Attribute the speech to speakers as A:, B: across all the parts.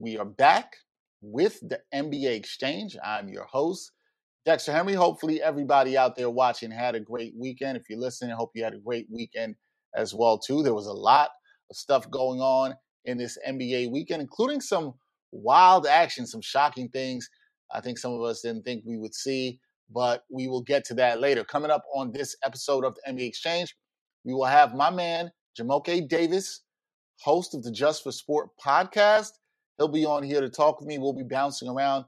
A: We are back with the NBA Exchange. I'm your host, Dexter Henry. Hopefully, everybody out there watching had a great weekend. If you're listening, I hope you had a great weekend as well too. There was a lot of stuff going on in this NBA weekend, including some wild action, some shocking things. I think some of us didn't think we would see, but we will get to that later. Coming up on this episode of the NBA Exchange, we will have my man Jumoke Davis, host of the Just for Sport podcast. He'll be on here to talk with me. We'll be bouncing around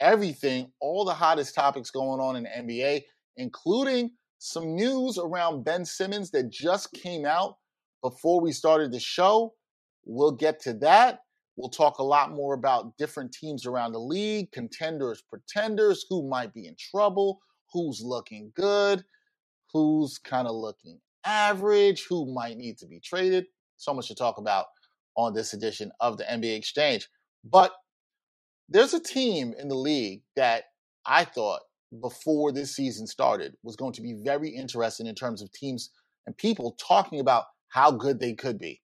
A: everything, all the hottest topics going on in NBA, including some news around Ben Simmons that just came out before we started the show. We'll get to that. We'll talk a lot more about different teams around the league, contenders, pretenders, who might be in trouble, who's looking good, who's kind of looking average, who might need to be traded. So much to talk about on this edition of the NBA Exchange. But there's a team in the league that I thought before this season started was going to be very interesting in terms of teams and people talking about how good they could be.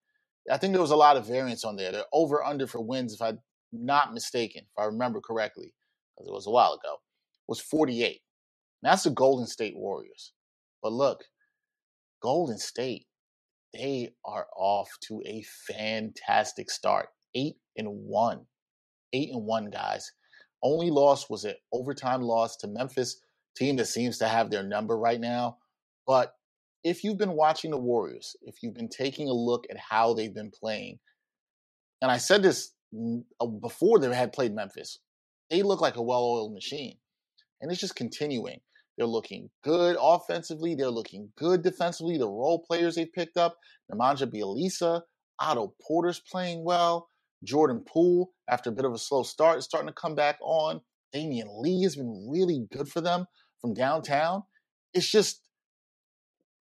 A: I think there was a lot of variance on there. They're over under for wins, if I'm not mistaken, if I remember correctly, because it was a while ago, was 48. that's the Golden State Warriors. But look, Golden State, they are off to a fantastic start. Eight and one. Eight and one, guys. Only loss was an overtime loss to Memphis, team that seems to have their number right now. But if you've been watching the Warriors, if you've been taking a look at how they've been playing, and I said this uh, before they had played Memphis, they look like a well oiled machine. And it's just continuing. They're looking good offensively. They're looking good defensively. The role players they've picked up, Nemanja Bjelica, Otto Porter's playing well. Jordan Poole, after a bit of a slow start, is starting to come back on. Damion Lee has been really good for them from downtown. It's just,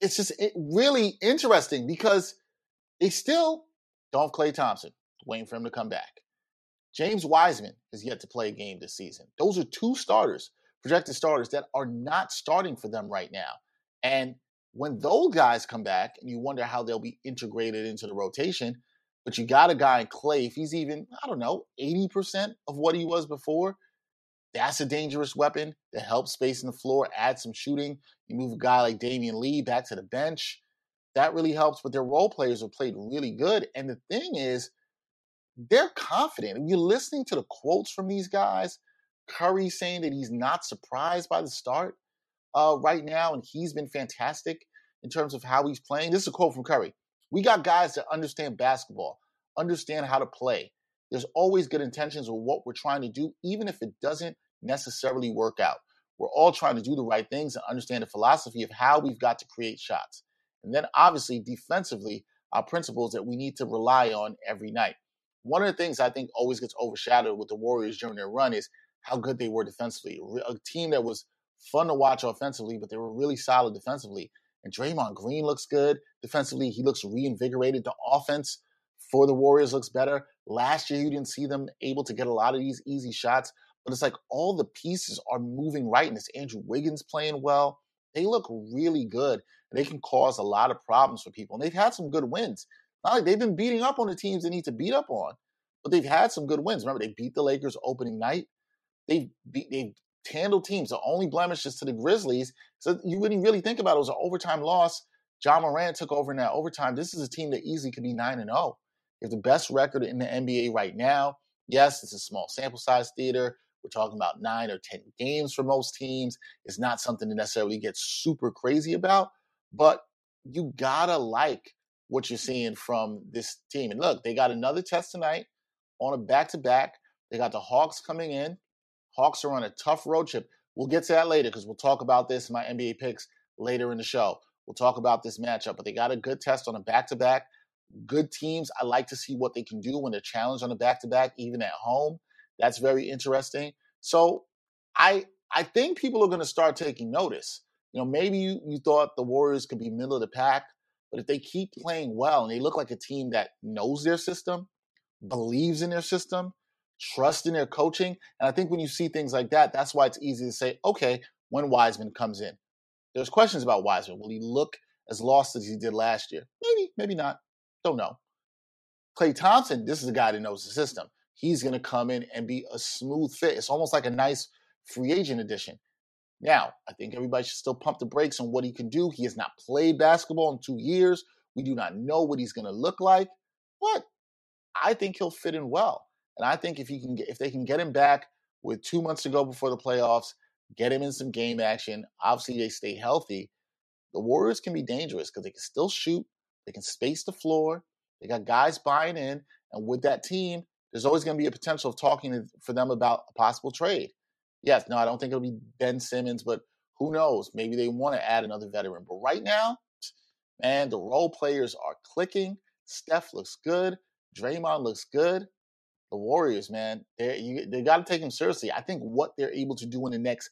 A: it's just really interesting because they still don't have Klay Thompson, waiting for him to come back. James Wiseman has yet to play a game this season. Those are two starters projected starters that are not starting for them right now. And when those guys come back and you wonder how they'll be integrated into the rotation, but you got a guy in Klay, if he's even, I don't know, 80% of what he was before, that's a dangerous weapon that helps space in the floor, add some shooting. You move a guy like Damion Lee back to the bench. That really helps, but their role players have played really good. And the thing is, they're confident. If you're listening to the quotes from these guys, Curry saying that he's not surprised by the start uh, right now, and he's been fantastic in terms of how he's playing. This is a quote from Curry. We got guys that understand basketball, understand how to play. There's always good intentions with what we're trying to do, even if it doesn't necessarily work out. We're all trying to do the right things and understand the philosophy of how we've got to create shots. And then, obviously, defensively, our principles that we need to rely on every night. One of the things I think always gets overshadowed with the Warriors during their run is how good they were defensively. A team that was fun to watch offensively, but they were really solid defensively. And Draymond Green looks good defensively. He looks reinvigorated. The offense for the Warriors looks better. Last year, you didn't see them able to get a lot of these easy shots, but it's like all the pieces are moving right. And it's Andrew Wiggins playing well. They look really good. They can cause a lot of problems for people. And they've had some good wins. Not like they've been beating up on the teams they need to beat up on, but they've had some good wins. Remember, they beat the Lakers opening night. They've they've handled teams. The only blemishes to the Grizzlies. So you wouldn't really think about it. It was an overtime loss. Ja Morant took over in that overtime. This is a team that easily could be nine and zero. Oh. They have the best record in the NBA right now. Yes, it's a small sample size theater. We're talking about nine or 10 games for most teams. It's not something to necessarily get super crazy about, but you gotta like what you're seeing from this team. And look, they got another test tonight on a back to back. They got the Hawks coming in. Hawks are on a tough road trip. We'll get to that later because we'll talk about this in my NBA picks later in the show. We'll talk about this matchup, but they got a good test on a back to back. Good teams. I like to see what they can do when they're challenged on a back to back, even at home. That's very interesting. So I I think people are going to start taking notice. You know, maybe you, you thought the Warriors could be middle of the pack, but if they keep playing well and they look like a team that knows their system, believes in their system, trusts in their coaching, and I think when you see things like that, that's why it's easy to say, okay, when Wiseman comes in. There's questions about Wiseman. Will he look as lost as he did last year? Maybe, maybe not. Don't know. Klay Thompson, this is a guy that knows the system he's going to come in and be a smooth fit. It's almost like a nice free agent addition. Now, I think everybody should still pump the brakes on what he can do. He has not played basketball in two years. We do not know what he's going to look like, but I think he'll fit in well. And I think if he can, get, if they can get him back with two months to go before the playoffs, get him in some game action. Obviously, they stay healthy. The Warriors can be dangerous because they can still shoot. They can space the floor. They got guys buying in, and with that team, there's always going to be a potential of talking for them about a possible trade. Yes, no, I don't think it'll be Ben Simmons, but who knows? Maybe they want to add another veteran. But right now, man, the role players are clicking. Steph looks good. Draymond looks good. The Warriors, man, they they got to take them seriously. I think what they're able to do in the next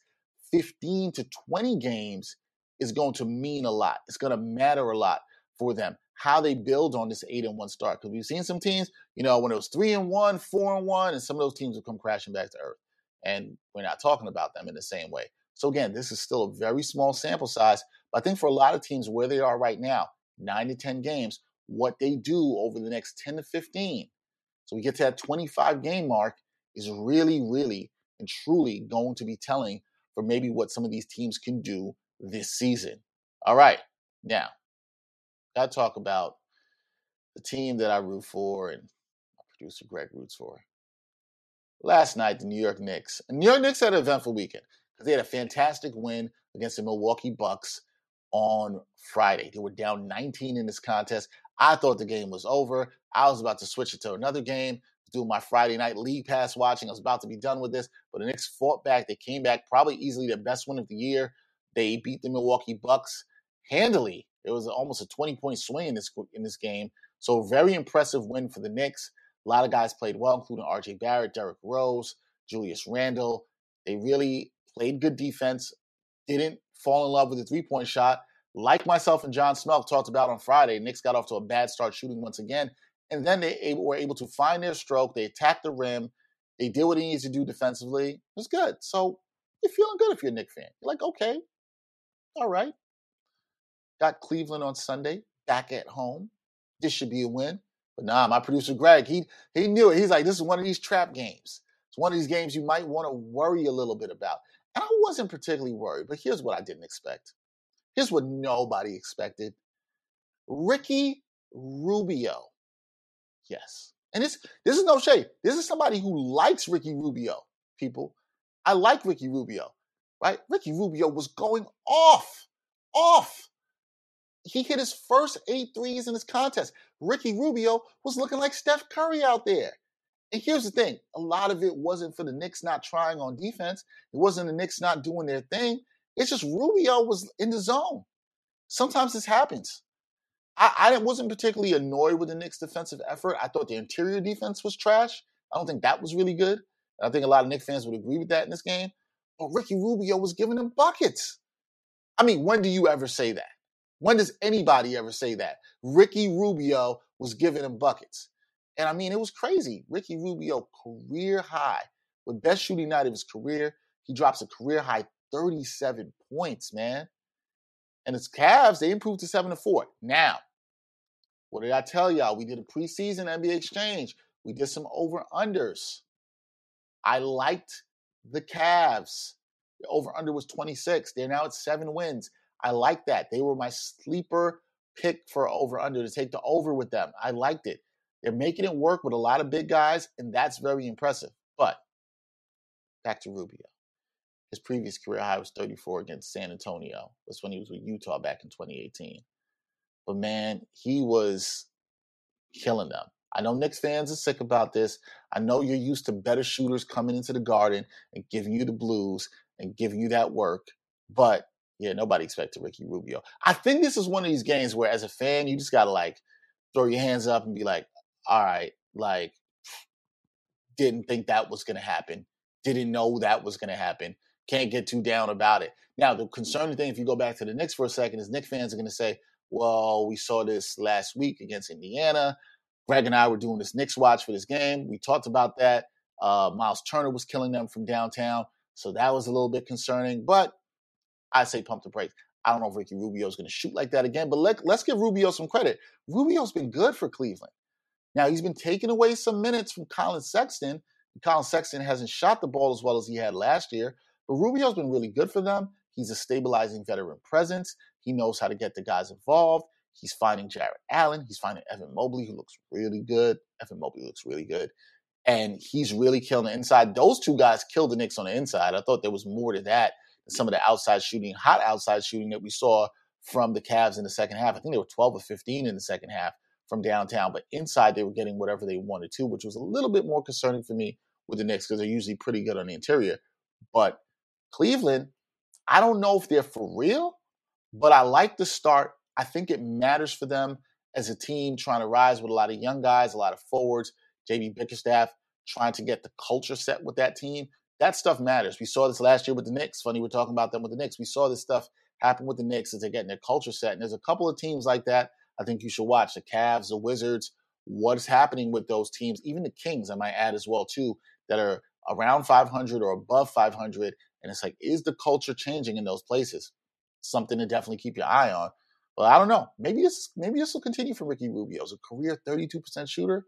A: 15 to 20 games is going to mean a lot. It's going to matter a lot for them how they build on this eight and one start. Because we've seen some teams, you know, when it was three and one, four and one, and some of those teams will come crashing back to earth. And we're not talking about them in the same way. So again, this is still a very small sample size. But I think for a lot of teams where they are right now, nine to 10 games, what they do over the next 10 to 15. So we get to that 25 game mark is really, really and truly going to be telling for maybe what some of these teams can do this season. All right. Now, I talk about the team that I root for and my producer Greg roots for. Last night, the New York Knicks. And New York Knicks had an eventful weekend because they had a fantastic win against the Milwaukee Bucks on Friday. They were down 19 in this contest. I thought the game was over. I was about to switch it to another game, do my Friday night league pass watching. I was about to be done with this, but the Knicks fought back. They came back probably easily their best win of the year. They beat the Milwaukee Bucks handily it was almost a 20 point swing in this in this game. So very impressive win for the Knicks. A lot of guys played well, including R.J. Barrett, Derrick Rose, Julius Randle. They really played good defense. Didn't fall in love with the three point shot, like myself and John Smelk talked about on Friday. Knicks got off to a bad start shooting once again, and then they were able to find their stroke. They attacked the rim. They did what he needs to do defensively. It was good. So you're feeling good if you're a Knicks fan. You're like, okay, all right, Got Cleveland on Sunday, back at home. This should be a win. But nah, my producer Greg, he he knew it. He's like, this is one of these trap games. It's one of these games you might want to worry a little bit about. And I wasn't particularly worried, but here's what I didn't expect. Here's what nobody expected. Ricky Rubio. Yes. And this this is no shade. This is somebody who likes Ricky Rubio, people. I like Ricky Rubio, right? Ricky Rubio was going off, off he hit his first eight threes in this contest. Ricky Rubio was looking like Steph Curry out there. And here's the thing a lot of it wasn't for the Knicks not trying on defense, it wasn't the Knicks not doing their thing. It's just Rubio was in the zone. Sometimes this happens. I, I wasn't particularly annoyed with the Knicks' defensive effort. I thought the interior defense was trash. I don't think that was really good. I think a lot of Knicks fans would agree with that in this game. But Ricky Rubio was giving them buckets. I mean, when do you ever say that? When does anybody ever say that? Ricky Rubio was giving him buckets. And I mean, it was crazy. Ricky Rubio, career high, with best shooting night of his career. He drops a career high 37 points, man. And it's Cavs, they improved to seven to four. Now, what did I tell y'all? We did a preseason NBA exchange. We did some over unders. I liked the Cavs. The over under was 26. They're now at seven wins. I like that. They were my sleeper pick for over under to take the over with them. I liked it. They're making it work with a lot of big guys, and that's very impressive. But back to Rubio. His previous career high was 34 against San Antonio. That's when he was with Utah back in 2018. But man, he was killing them. I know Knicks fans are sick about this. I know you're used to better shooters coming into the garden and giving you the blues and giving you that work. But yeah, nobody expected Ricky Rubio. I think this is one of these games where, as a fan, you just gotta like throw your hands up and be like, "All right, like, didn't think that was gonna happen. Didn't know that was gonna happen. Can't get too down about it." Now, the concerning thing, if you go back to the Knicks for a second, is Knicks fans are gonna say, "Well, we saw this last week against Indiana. Greg and I were doing this Knicks watch for this game. We talked about that. Uh, Miles Turner was killing them from downtown, so that was a little bit concerning. But I say pump the brakes. I don't know if Ricky Rubio is going to shoot like that again, but let, let's give Rubio some credit. Rubio's been good for Cleveland. Now, he's been taking away some minutes from Collin Sexton. Collin Sexton hasn't shot the ball as well as he had last year, but Rubio's been really good for them. He's a stabilizing veteran presence. He knows how to get the guys involved. He's finding Jarrett Allen. He's finding Evan Mobley, who looks really good. Evan Mobley looks really good. And he's really killing the inside. Those two guys killed the Knicks on the inside. I thought there was more to that than some of the outside shooting, hot outside shooting that we saw from the Cavs in the second half. I think they were 12 or 15 in the second half from downtown, but inside they were getting whatever they wanted to, which was a little bit more concerning for me with the Knicks because they're usually pretty good on the interior. But Cleveland, I don't know if they're for real, but I like the start. I think it matters for them as a team trying to rise with a lot of young guys, a lot of forwards. JB Bickerstaff trying to get the culture set with that team that stuff matters. We saw this last year with the Knicks. Funny, we're talking about them with the Knicks. We saw this stuff happen with the Knicks as they're getting their culture set. And there's a couple of teams like that I think you should watch the Cavs, the Wizards. What's happening with those teams? Even the Kings, I might add as well, too, that are around 500 or above 500. And it's like, is the culture changing in those places? Something to definitely keep your eye on. But I don't know. Maybe this maybe this will continue for Ricky Rubio. As a career 32% shooter.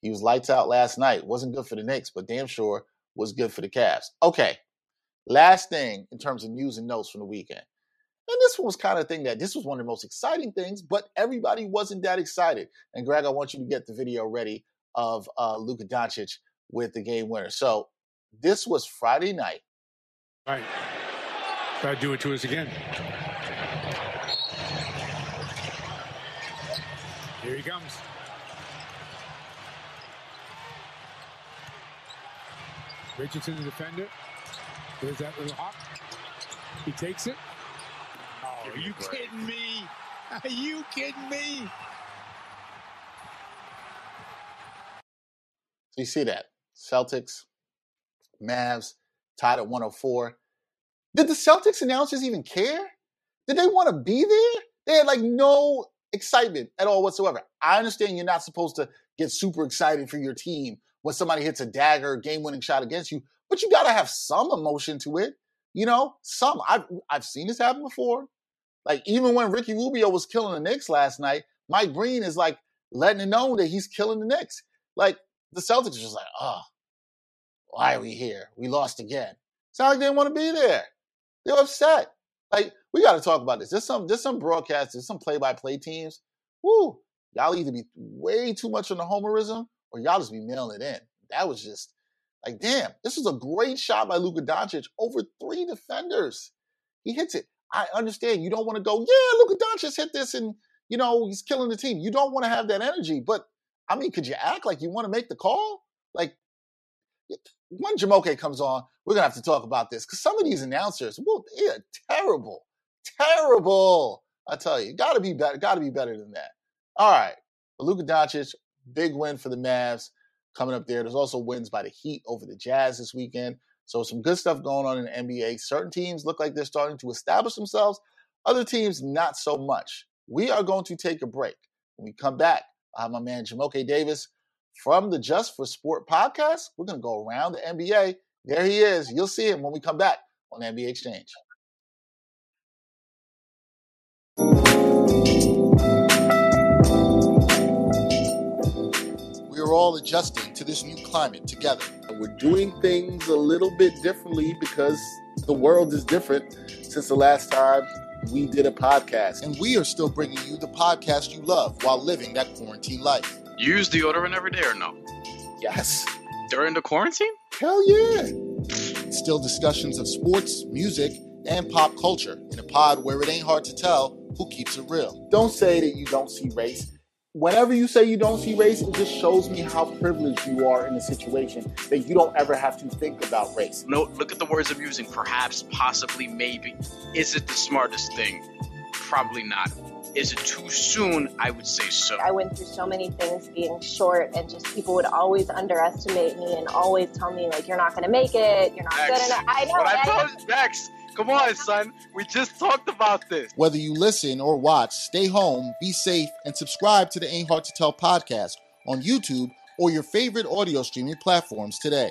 A: He was lights out last night. Wasn't good for the Knicks, but damn sure was good for the Cavs. Okay, last thing in terms of news and notes from the weekend. And this one was kind of thing that this was one of the most exciting things, but everybody wasn't that excited. And Greg, I want you to get the video ready of uh, Luka Doncic with the game winner. So this was Friday night.
B: Right. Try to do it to us again. Here he comes. Richardson, the defender. There's that little hop. He takes it. Oh, are you great. kidding me? Are you kidding me?
A: So you see that. Celtics, Mavs, tied at 104. Did the Celtics announcers even care? Did they want to be there? They had like no excitement at all whatsoever. I understand you're not supposed to get super excited for your team when somebody hits a dagger game winning shot against you, but you got to have some emotion to it. You know, some. I've, I've seen this happen before. Like, even when Ricky Rubio was killing the Knicks last night, Mike Breen is like letting it know that he's killing the Knicks. Like, the Celtics are just like, oh, why are we here? We lost again. Sound like they didn't want to be there. They're upset. Like, we got to talk about this. There's some, there's some broadcasters, some play-by-play teams. Woo, y'all either be way too much on the homerism or y'all just be mailing it in. That was just like, damn, this was a great shot by Luka Doncic over three defenders. He hits it. I understand you don't want to go, yeah, Luka Doncic hit this and, you know, he's killing the team. You don't want to have that energy. But, I mean, could you act like you want to make the call? Like, when Jumoke comes on, we're to have to talk about this because some of these announcers, well, they're terrible. Terrible. I tell you, got to be better. Got to be better than that. All right. Luka Doncic, Big win for the Mavs coming up there. There's also wins by the Heat over the Jazz this weekend. So some good stuff going on in the NBA. Certain teams look like they're starting to establish themselves. Other teams, not so much. We are going to take a break. When we come back, I have my man Jumoke Davis from the Just for Sport podcast. We're going to go around the NBA. There he is. You'll see him when we come back on NBA Exchange. We are all adjusting to this new climate together.
C: We're doing things a little bit differently because the world is different since the last time we did a podcast.
A: And we are still bringing you the podcast you love while living that quarantine life.
D: You use deodorant every day or no?
A: Yes.
D: During the quarantine?
A: Hell yeah. Still discussions of sports, music, and pop culture in a pod where it ain't hard to tell who keeps it real.
C: Don't say that you don't see race. Whenever you say you don't see race, it just shows me how privileged you are in a situation that you don't ever have to think about race.
D: No, look at the words I'm using. Perhaps, possibly, maybe. Is it the smartest thing? Probably not. Is it too soon? I would say so.
E: I went through so many things being short, and just people would always underestimate me and always tell me, like, you're not going to make it, you're not
D: Dex,
E: good enough. I know.
D: What I
E: I-
D: told you, Dex, come on, son. We just talked about this.
A: Whether you listen or watch, stay home, be safe, and subscribe to the Ain't Hard to Tell podcast on YouTube or your favorite audio streaming platforms today.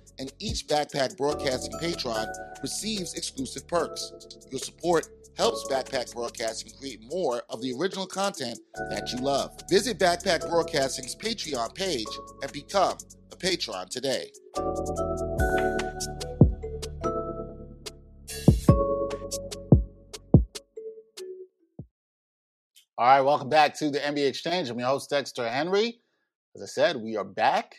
A: and each Backpack Broadcasting patron receives exclusive perks. Your support helps Backpack Broadcasting create more of the original content that you love. Visit Backpack Broadcasting's Patreon page and become a patron today. All right, welcome back to the NBA Exchange. I'm your host, Dexter Henry. As I said, we are back.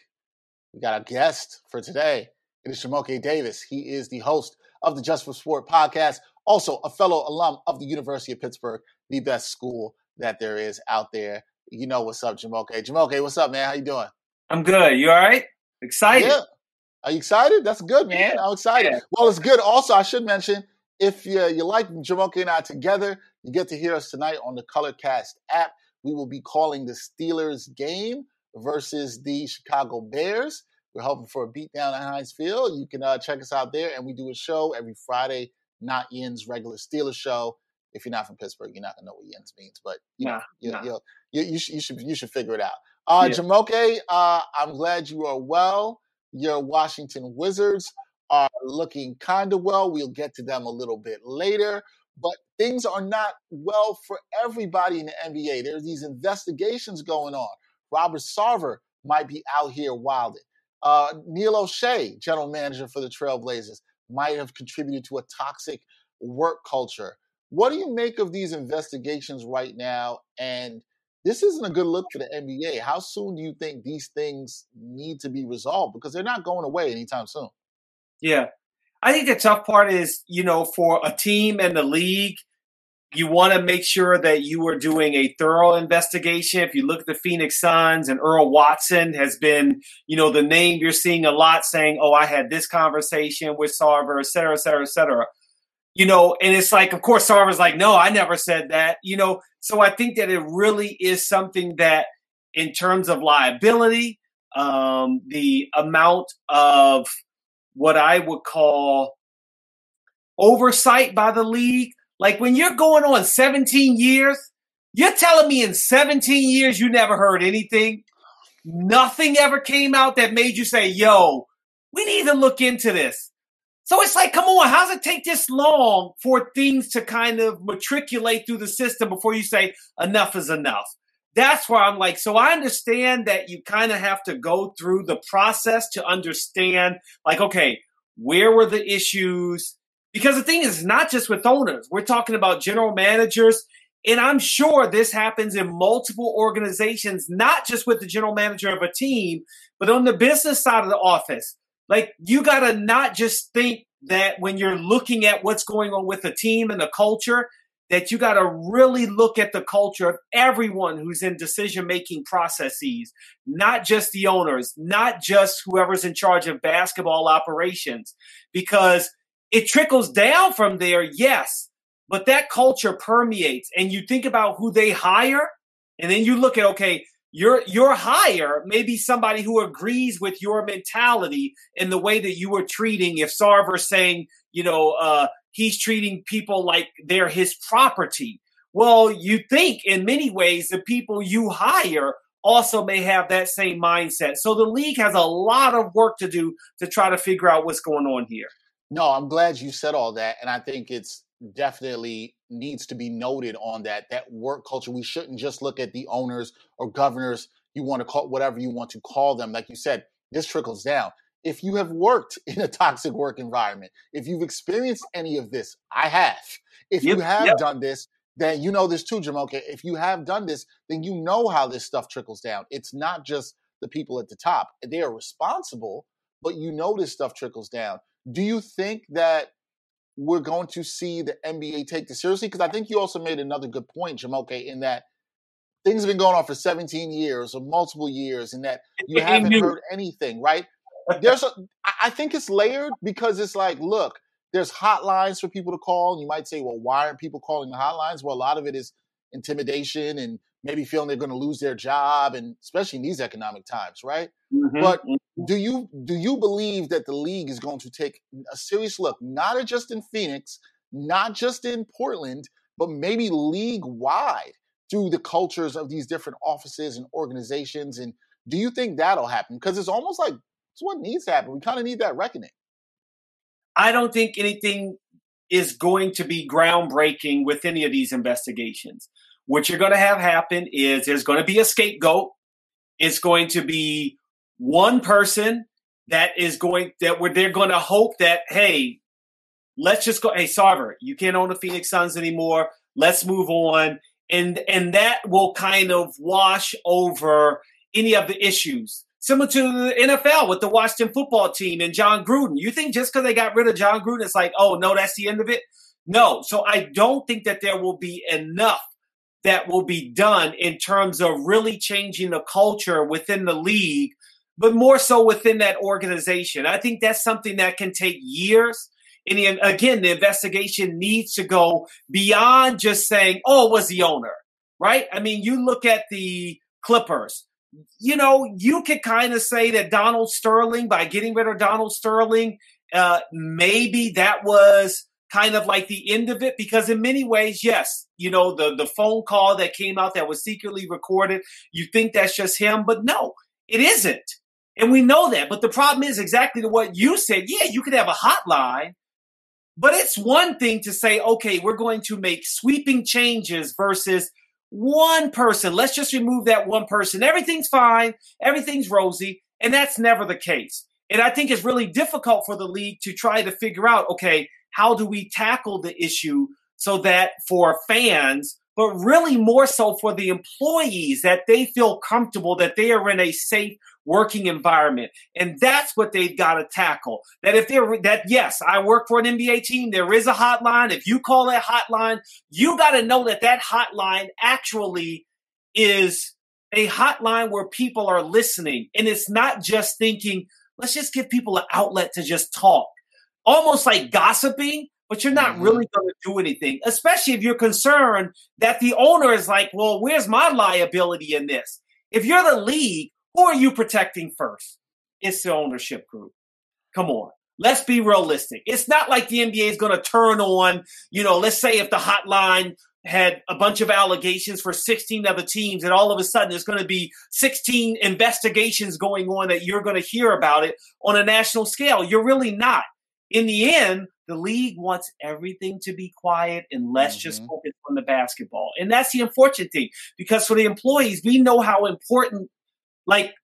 A: We got a guest for today. It is Jumoke Davis. He is the host of the Just for Sport podcast, also a fellow alum of the University of Pittsburgh, the best school that there is out there. You know what's up, Jumoke. Jumoke, what's up, man? How you doing?
F: I'm good. You all right? Excited?
A: Yeah. Are you excited? That's good, man.
F: Yeah.
A: I'm excited.
F: Yeah.
A: Well, it's good. Also, I should mention if you, you like Jumoke and I together, you get to hear us tonight on the Colorcast app. We will be calling the Steelers game versus the Chicago Bears. We're hoping for a beatdown at Heinz Field. You can uh, check us out there, and we do a show every Friday, not Yinz regular Steelers show. If you're not from Pittsburgh, you're not gonna know what Yinz means, but you know, you,
F: nah.
A: you, you, you, should, you should you should figure it out. Uh,
F: Yeah.
A: Jumoke, uh, I'm glad you are well. Your Washington Wizards are looking kind of well. We'll get to them a little bit later, but things are not well for everybody in the NBA. There's these investigations going on. Robert Sarver might be out here wilding. Uh, Neil Olshey, general manager for the Trailblazers, might have contributed to a toxic work culture. What do you make of these investigations right now? And this isn't a good look for the NBA. How soon do you think these things need to be resolved? Because they're not going away anytime soon.
F: Yeah. I think the tough part is, you know, for a team and the league, you want to make sure that you are doing a thorough investigation. If you look at the Phoenix Suns and Earl Watson has been, you know, the name you're seeing a lot saying, oh, I had this conversation with Sarver, et cetera, et cetera, et cetera. You know, and it's like, of course, Sarver's like, no, I never said that. You know, so I think that it really is something that, in terms of liability, um, the amount of what I would call oversight by the league. Like when you're going on 17 years, you're telling me in 17 years you never heard anything? Nothing ever came out that made you say, yo, we need to look into this. So it's like, come on, how does it take this long for things to kind of matriculate through the system before you say enough is enough? That's where I'm like, so I understand that you kind of have to go through the process to understand, like, okay, where were the issues? Because the thing is, not just with owners, we're talking about general managers. And I'm sure this happens in multiple organizations, not just with the general manager of a team, but on the business side of the office. Like, you got to not just think that when you're looking at what's going on with the team and the culture, that you got to really look at the culture of everyone who's in decision making processes, not just the owners, not just whoever's in charge of basketball operations, because it trickles down from there, yes, but that culture permeates. And you think about who they hire, and then you look at, okay, your your hire may be somebody who agrees with your mentality and the way that you were treating. If Sarver's saying, you know, uh, he's treating people like they're his property. Well, you think in many ways the people you hire also may have that same mindset. So the league has a lot of work to do to try to figure out what's going on here.
A: No, I'm glad you said all that, and I think it's definitely needs to be noted on that that work culture. We shouldn't just look at the owners or governors. You want to call whatever you want to call them. Like you said, this trickles down. If you have worked in a toxic work environment, if you've experienced any of this, I have. If yep, you have yep. done this, then you know this too, Jumoke. If you have done this, then you know how this stuff trickles down. It's not just the people at the top. They are responsible, but you know this stuff trickles down. Do you think that we're going to see the NBA take this seriously? Because I think you also made another good point, Jumoke, in that things have been going on for 17 years or multiple years, and that you haven't heard anything, right? There's a, I think it's layered because it's like, look, there's hotlines for people to call, and you might say, well, why aren't people calling the hotlines? Well, a lot of it is intimidation and maybe feeling they're going to lose their job, and especially in these economic times, right? Mm-hmm. But mm-hmm. do you do you believe that the league is going to take a serious look, not just in Phoenix, not just in Portland, but maybe league wide through the cultures of these different offices and organizations? And do you think that'll happen? Because it's almost like it's what needs to happen. We kind of need that reckoning.
F: I don't think anything is going to be groundbreaking with any of these investigations. What you're going to have happen is there's going to be a scapegoat. It's going to be one person that is going that where they're going to hope that hey, let's just go. Hey, Sarver, you can't own the Phoenix Suns anymore. Let's move on, and and that will kind of wash over any of the issues. Similar to the NFL with the Washington football team and Jon Gruden. You think just because they got rid of Jon Gruden, it's like, oh no, that's the end of it? No. So I don't think that there will be enough that will be done in terms of really changing the culture within the league, but more so within that organization. I think that's something that can take years. And again, the investigation needs to go beyond just saying, oh, it was the owner, right? I mean, you look at the Clippers. You know, you could kind of say that Donald Sterling, by getting rid of Donald Sterling, uh, maybe that was kind of like the end of it? Because in many ways yes you know the the phone call that came out that was secretly recorded you think that's just him but no it isn't. And we know that but the problem is exactly what you said. Yeah you could have a hotline but it's one thing to say okay we're going to make sweeping changes versus one person. Let's just remove that one person. Everything's fine. Everything's rosy. And that's never the case. And i think it's really difficult for the league to try to figure out okay how do we tackle the issue so that for fans, but really more so for the employees, that they feel comfortable, that they are in a safe working environment. And that's what they've got to tackle. That if they're, that yes, I work for an NBA team, there is a hotline. If you call that hotline, you got to know that that hotline actually is a hotline where people are listening. And it's not just thinking, let's just give people an outlet to just talk almost like gossiping, but you're not mm-hmm. really going to do anything, especially if you're concerned that the owner is like, well, where's my liability in this? If you're the league, who are you protecting first? It's the ownership group. Come on. Let's be realistic. It's not like the NBA is going to turn on, you know, let's say if the hotline had a bunch of allegations for 16 other teams, and all of a sudden there's going to be 16 investigations going on that you're going to hear about it on a national scale. You're really not in the end, the league wants everything to be quiet and let's mm-hmm. just focus on the basketball. And that's the unfortunate thing because for the employees, we know how important, like,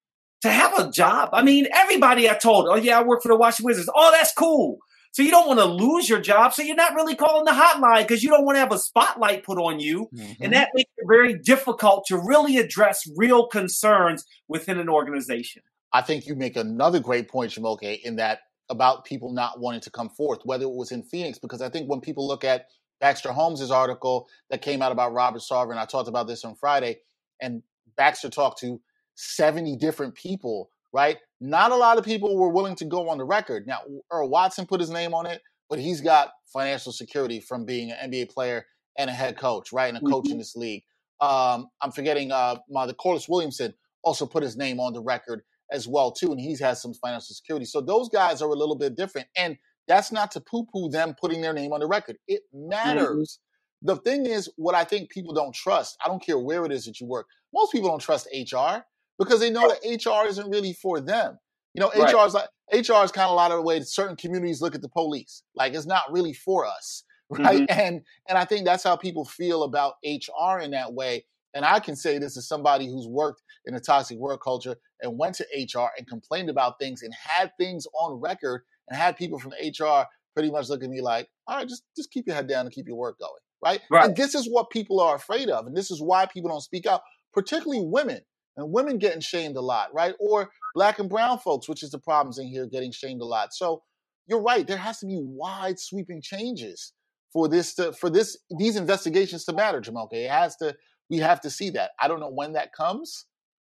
F: to have a job. I mean, everybody I told, oh, yeah, I work for the Washington Wizards. Oh, that's cool. So you don't want to lose your job. So you're not really calling the hotline because you don't want to have a spotlight put on you. Mm-hmm. And that makes it very difficult to really address real concerns within an organization.
A: I think you make another great point, Jumoke, in that about people not wanting to come forth, whether it was in Phoenix, because I think when people look at Baxter Holmes's article that came out about Robert Sarver, and I talked about this on Friday. And Baxter talked to 70 different people, right? Not a lot of people were willing to go on the record. Now, Earl Watson put his name on it, but he's got financial security from being an NBA player and a head coach, right? And a coach mm-hmm. in this league. Um, I'm forgetting uh, my the Corliss Williamson also put his name on the record as well too, and he's has some financial security. So those guys are a little bit different, and that's not to poo-poo them putting their name on the record. It mm-hmm. matters. Mm-hmm. The thing is, what I think people don't trust. I don't care where it is that you work. Most people don't trust HR because they know that HR isn't really for them. You know, right. HR is like HR is kind of a lot of the way certain communities look at the police. Like it's not really for us, right? Mm-hmm. And and I think that's how people feel about HR in that way. And I can say this as somebody who's worked in a toxic work culture and went to HR and complained about things and had things on record and had people from HR pretty much look at me like, all right, just just keep your head down and keep your work going. Right? right. And this is what people are afraid of. And this is why people don't speak out, particularly women and women getting shamed a lot, right? Or black and brown folks, which is the problems in here, getting shamed a lot. So you're right. There has to be wide sweeping changes for this to for this these investigations to matter, Jamal. It has to. We have to see that. I don't know when that comes,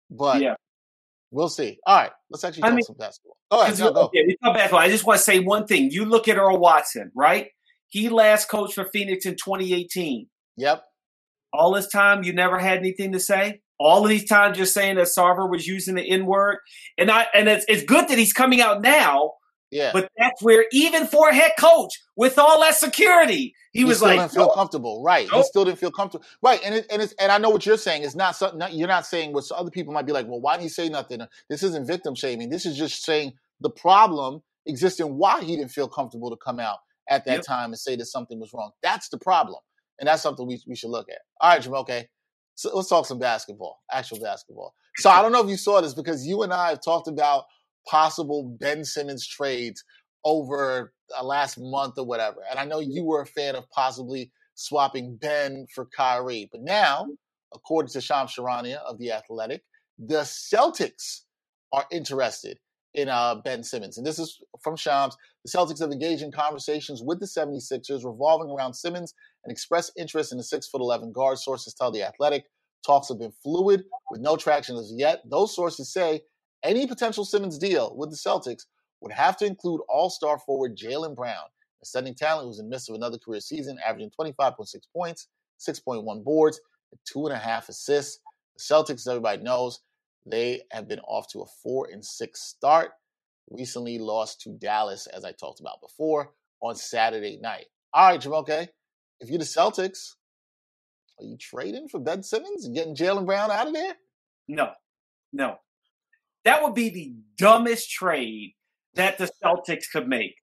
A: but yeah. We'll see. All right, let's actually talk I mean, some basketball. Go ahead. No, go.
F: Yeah, we talk basketball. I just want to say one thing. You look at Earl Watson, right? He last coached for Phoenix in 2018.
A: Yep.
F: All this time, you never had anything to say all of these times you're saying that Sarver was using the N word, and I and it's it's good that he's coming out now.
A: Yeah,
F: but that's where even for a head coach with all that security, he, he was
A: still
F: like,
A: didn't feel comfortable, right? Nope. He still didn't feel comfortable, right? And it, and it's, and I know what you're saying. It's not something you're not saying what other people might be like. Well, why didn't he say nothing? This isn't victim shaming. This is just saying the problem exists and why he didn't feel comfortable to come out at that yep. time and say that something was wrong. That's the problem, and that's something we we should look at. All right, Jim. Okay. So let's talk some basketball, actual basketball. So I don't know if you saw this because you and I have talked about possible Ben Simmons trades over the last month or whatever. And I know you were a fan of possibly swapping Ben for Kyrie. But now, according to Shams Charania of The Athletic, the Celtics are interested in uh, Ben Simmons. And this is from Shams. The Celtics have engaged in conversations with the 76ers revolving around Simmons and expressed interest in the 6'11 guard. Sources tell The Athletic. Talks have been fluid with no traction as yet. Those sources say any potential Simmons deal with the Celtics would have to include all star forward Jaylen Brown, a setting talent who's in the midst of another career season, averaging 25.6 points, 6.1 boards, and two and a half assists. The Celtics, as everybody knows, they have been off to a four and six start. Recently lost to Dallas, as I talked about before, on Saturday night. All right, Jumoke, if you're the Celtics, are you trading for Ben Simmons and getting Jaylen Brown out of there?
F: No, no. That would be the dumbest trade that the Celtics could make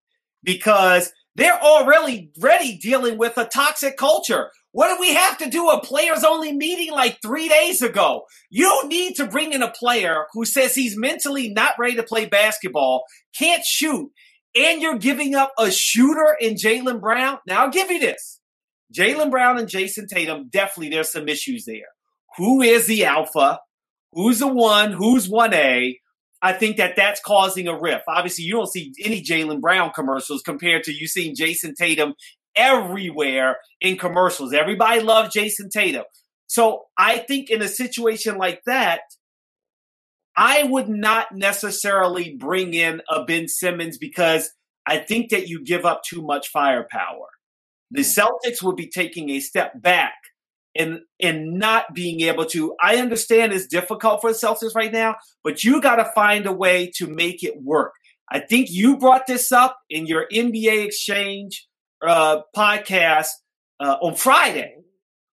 F: because they're already ready dealing with a toxic culture. What did we have to do a players only meeting like three days ago? You need to bring in a player who says he's mentally not ready to play basketball, can't shoot, and you're giving up a shooter in Jaylen Brown. Now, I'll give you this Jaylen Brown and Jayson Tatum, definitely there's some issues there. Who is the alpha? Who's the one? Who's 1A? I think that that's causing a rift. Obviously, you don't see any Jaylen Brown commercials compared to you seeing Jayson Tatum everywhere in commercials. Everybody loves Jayson Tatum. So I think in a situation like that, I would not necessarily bring in a Ben Simmons because I think that you give up too much firepower. The hmm. Celtics would be taking a step back and and not being able to. I understand it's difficult for the Celtics right now, but you got to find a way to make it work. I think you brought this up in your NBA exchange uh, podcast uh, on Friday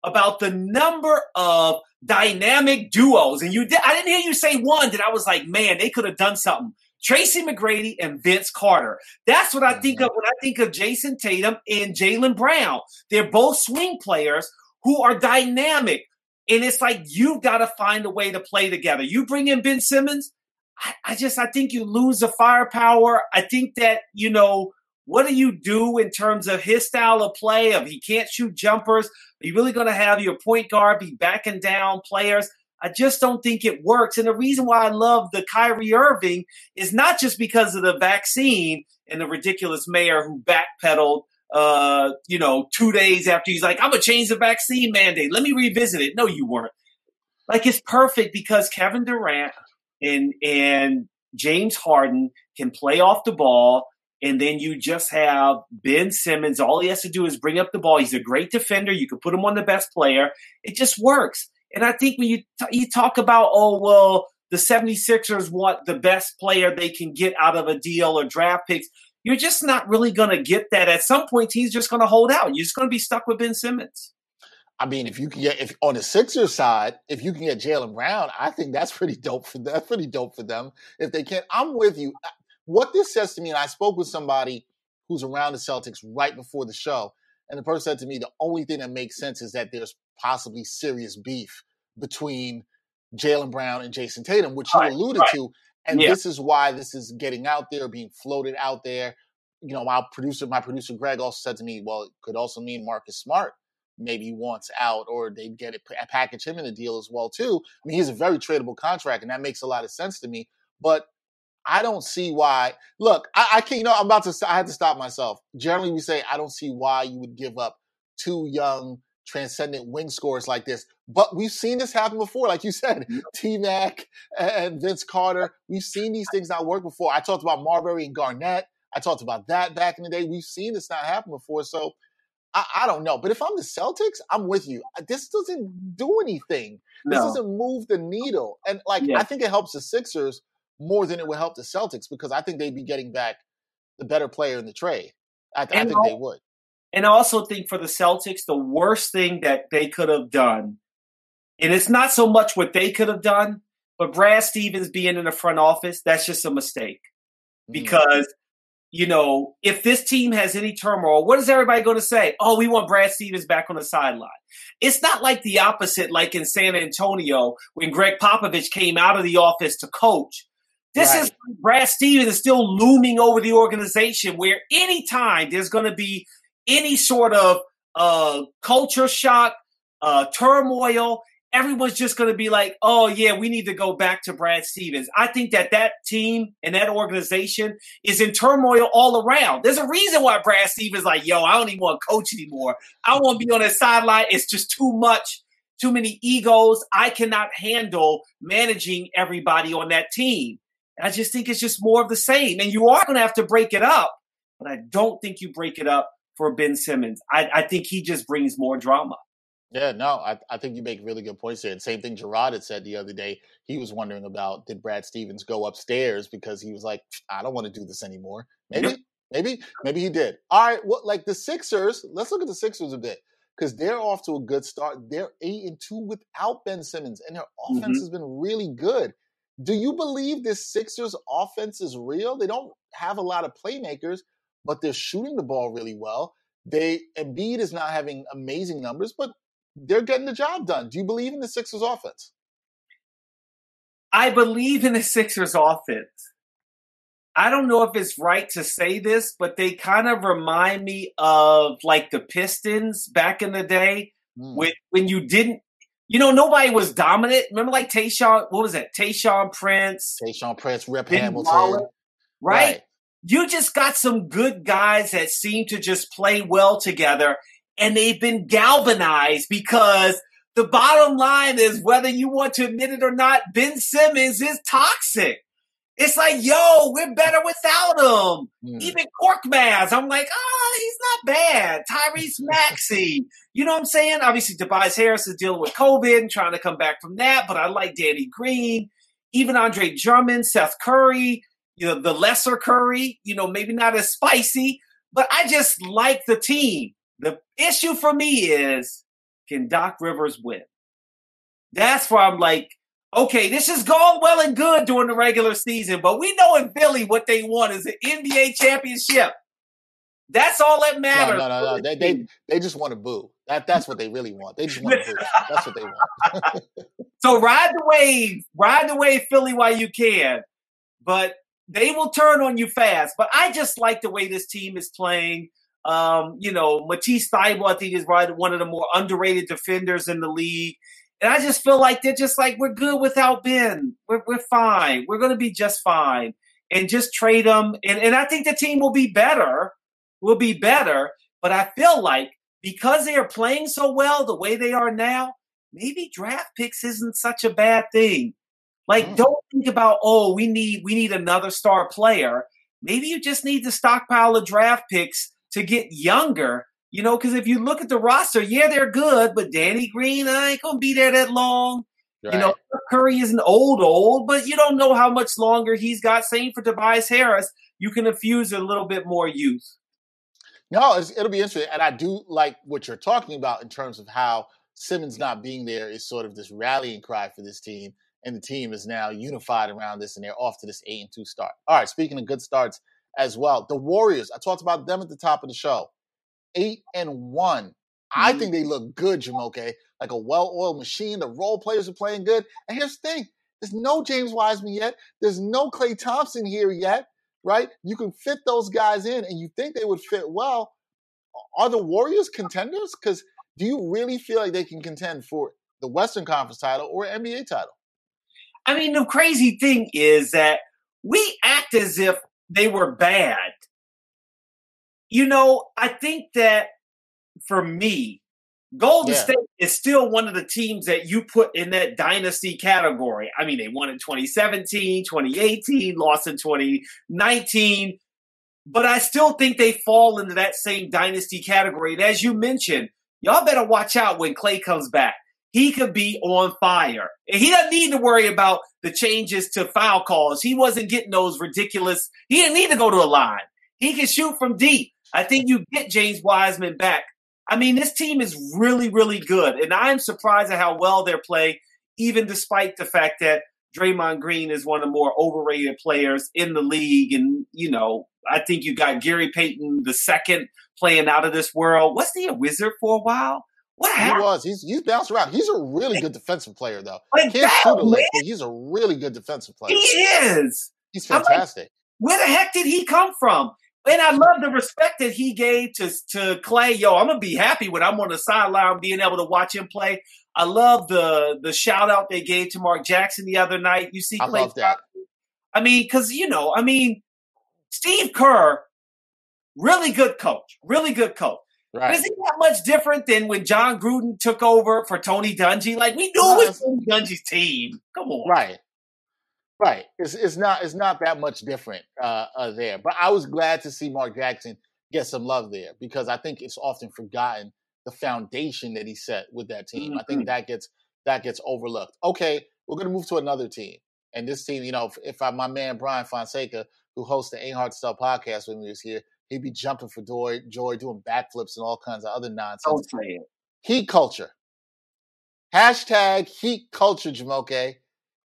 F: about the number of dynamic duos, and you. I didn't hear you say one that I was like, man, they could have done something. Tracy McGrady and Vince Carter. That's what I think of when I think of Jayson Tatum and Jaylen Brown. They're both swing players who are dynamic. And it's like you've got to find a way to play together. You bring in Ben Simmons, I, I just I think you lose the firepower. I think that, you know, what do you do in terms of his style of play? Of he can't shoot jumpers. Are you really going to have your point guard be backing down players? I just don't think it works. And the reason why I love the Kyrie Irving is not just because of the vaccine and the ridiculous mayor who backpedaled uh, you know, two days after he's like, I'm gonna change the vaccine mandate. Let me revisit it. No, you weren't. Like it's perfect because Kevin Durant and and James Harden can play off the ball, and then you just have Ben Simmons. All he has to do is bring up the ball. He's a great defender. You can put him on the best player. It just works. And I think when you t- you talk about, oh well, the 76ers want the best player they can get out of a deal or draft picks. You're just not really going to get that. At some point, he's just going to hold out. You're just going to be stuck with Ben Simmons.
A: I mean, if you can get if on the Sixers side, if you can get Jaylen Brown, I think that's pretty dope for them. That's pretty dope for them. If they can't, I'm with you. What this says to me, and I spoke with somebody who's around the Celtics right before the show, and the person said to me, the only thing that makes sense is that there's possibly serious beef between Jaylen Brown and Jayson Tatum, which you alluded right. to. And yeah. this is why this is getting out there, being floated out there. You know, my producer, my producer Greg also said to me, well, it could also mean Marcus Smart maybe wants out or they'd get it package him in the deal as well too. I mean, he's a very tradable contract and that makes a lot of sense to me. But I don't see why. Look, I, I can't. You know, I'm about to. I had to stop myself. Generally, we say I don't see why you would give up two young, transcendent wing scores like this. But we've seen this happen before. Like you said, T Mac and Vince Carter. We've seen these things not work before. I talked about Marbury and Garnett. I talked about that back in the day. We've seen this not happen before. So I, I, don't know. But if I'm the Celtics, I'm with you. This doesn't do anything. No. This doesn't move the needle. And like yeah. I think it helps the Sixers more than it would help the Celtics because I think they'd be getting back the better player in the trade. I, I think they would.
F: And I also think for the Celtics, the worst thing that they could have done, and it's not so much what they could have done, but Brad Stevens being in the front office, that's just a mistake. Mm. Because you know, if this team has any turmoil, what is everybody going to say? Oh, we want Brad Stevens back on the sideline. It's not like the opposite, like in San Antonio when Gregg Popovich came out of the office to coach. This right. is Brad Stevens is still looming over the organization where anytime there's going to be any sort of uh, culture shock, uh, turmoil, everyone's just going to be like, oh, yeah, we need to go back to Brad Stevens. I think that that team and that organization is in turmoil all around. There's a reason why Brad Stevens like, yo, I don't even want to coach anymore. I want to be on the sideline. It's just too much, too many egos. I cannot handle managing everybody on that team. I just think it's just more of the same. And you are going to have to break it up, but I don't think you break it up for Ben Simmons. I, I think he just brings more drama.
A: Yeah, no, I, I think you make really good points there. And same thing Gerard had said the other day. He was wondering about did Brad Stevens go upstairs because he was like, I don't want to do this anymore. Maybe, maybe, maybe he did. All right, well, like the Sixers, let's look at the Sixers a bit because they're off to a good start. They're eight and two without Ben Simmons, and their offense mm-hmm. has been really good. Do you believe this Sixers offense is real? They don't have a lot of playmakers, but they're shooting the ball really well. They Embiid is not having amazing numbers, but they're getting the job done. Do you believe in the Sixers offense?
F: I believe in the Sixers offense. I don't know if it's right to say this, but they kind of remind me of like the Pistons back in the day mm. when when you didn't you know, nobody was dominant. Remember, like Tayshaun, what was that? Tayshaun Prince,
A: Tayshaun Prince, Rip Hamilton, right?
F: right? You just got some good guys that seem to just play well together, and they've been galvanized because the bottom line is whether you want to admit it or not, Ben Simmons is toxic. It's like, yo, we're better without him. Mm. Even Korkmaz, I'm like, oh, he's not bad. Tyrese Maxey, you know what I'm saying? Obviously, Tobias Harris is dealing with COVID and trying to come back from that, but I like Danny Green, even Andre Drummond, Seth Curry, you know, the lesser Curry, you know, maybe not as spicy, but I just like the team. The issue for me is can Doc Rivers win? That's where I'm like, okay, this is going well and good during the regular season, but we know in Philly what they want is an NBA championship. That's all that matters.
A: No, no, no, no. They, they, they just want to boo. That, that's what they really want. They just want to boo. That's what they want.
F: so ride the wave, ride the wave, Philly, while you can. But they will turn on you fast. But I just like the way this team is playing. Um, you know, Matisse Thybulle, I think, is probably one of the more underrated defenders in the league. And I just feel like they're just like, we're good without Ben. We're, we're fine. We're going to be just fine. And just trade them. And, and I think the team will be better, will be better But I feel like because they are playing so well the way they are now, maybe draft picks isn't such a bad thing. Like, mm. don't think about, oh, we need we need another star player. Maybe you just need to stockpile of draft picks to get younger. You know, because if you look at the roster, yeah, they're good, but Danny Green I ain't gonna be there that long. Right. You know, Curry isn't old, old, but you don't know how much longer he's got. Same for Tobias Harris. You can infuse a little bit more youth.
A: No, it'll be interesting, and I do like what you're talking about in terms of how Simmons not being there is sort of this rallying cry for this team, and the team is now unified around this, and they're off to this eight and two start. All right, speaking of good starts as well, the Warriors. I talked about them at the top of the show, eight and one. Mm-hmm. I think they look good, Jumoke, like a well-oiled machine. The role players are playing good, and here's the thing: there's no James Wiseman yet. There's no Klay Thompson here yet right? You can fit those guys in and you think they would fit well. Are the Warriors contenders? Because do you really feel like they can contend for the Western Conference title or NBA title?
F: I mean, the crazy thing is that we act as if they were bad. You know, I think that for me, Golden yeah. State is still one of the teams that you put in that dynasty category. I mean, they won in 2017, 2018, lost in 2019, but I still think they fall into that same dynasty category. And as you mentioned, y'all better watch out when Klay comes back. He could be on fire. And he doesn't need to worry about the changes to foul calls. He wasn't getting those ridiculous. He didn't need to go to a line. He can shoot from deep. I think you get James Wiseman back I mean, this team is really, really good. And I'm surprised at how well they're playing, even despite the fact that Draymond Green is one of the more overrated players in the league. And, you know, I think you got Gary Payton the second playing out of this world. Was he a wizard for a while? What
A: happened? He was. He's he's bounced around. He's a really good defensive player, though. Like Can't that, shoot a lick, but he's a really good defensive player.
F: He is.
A: He's fantastic. Like,
F: where the heck did he come from? And I love the respect that he gave to, to Klay. Yo, I'm gonna be happy when I'm on the sideline being able to watch him play. I love the the shout out they gave to Mark Jackson the other night. You see,
A: I love that.
F: I mean, because you know, I mean, Steve Kerr, really good coach, really good coach. Right. Is it that much different than when Jon Gruden took over for Tony Dungy? Like we knew it was Tony Dungy's team. Come on,
A: right? Right. It's it's not it's not that much different uh, uh, there. But I was glad to see Mark Jackson get some love there because I think it's often forgotten the foundation that he set with that team. Mm-hmm. I think mm-hmm. that gets that gets overlooked. Okay, we're gonna move to another team. And this team, you know, if, if I, my man Brian Fonseca, who hosts the Ain't Hard to Sell podcast with me this year, he'd be jumping for joy, joy, doing backflips and all kinds of other nonsense. Heat culture. Hashtag heat culture, Jumoke.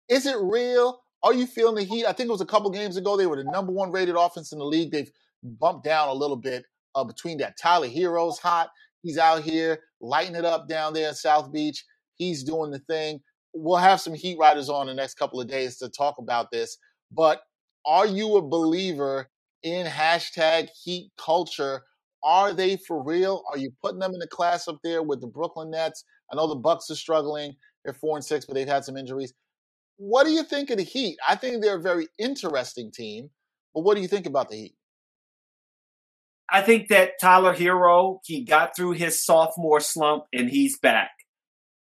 A: Is it real? Are you feeling the heat? I think it was a couple games ago. They were the number one rated offense in the league. They've bumped down a little bit uh, between that. Tyler Herro's hot. He's out here lighting it up down there in South Beach. He's doing the thing. We'll have some Heat Riders on the next couple of days to talk about this. But are you a believer in hashtag Heat culture? Are they for real? Are you putting them in the class up there with the Brooklyn Nets? I know the Bucks are struggling. They're four and six, but they've had some injuries. What do you think of the Heat? I think they're a very interesting team, but what do you think about the Heat?
F: I think that Tyler Herro, he got through his sophomore slump and he's back.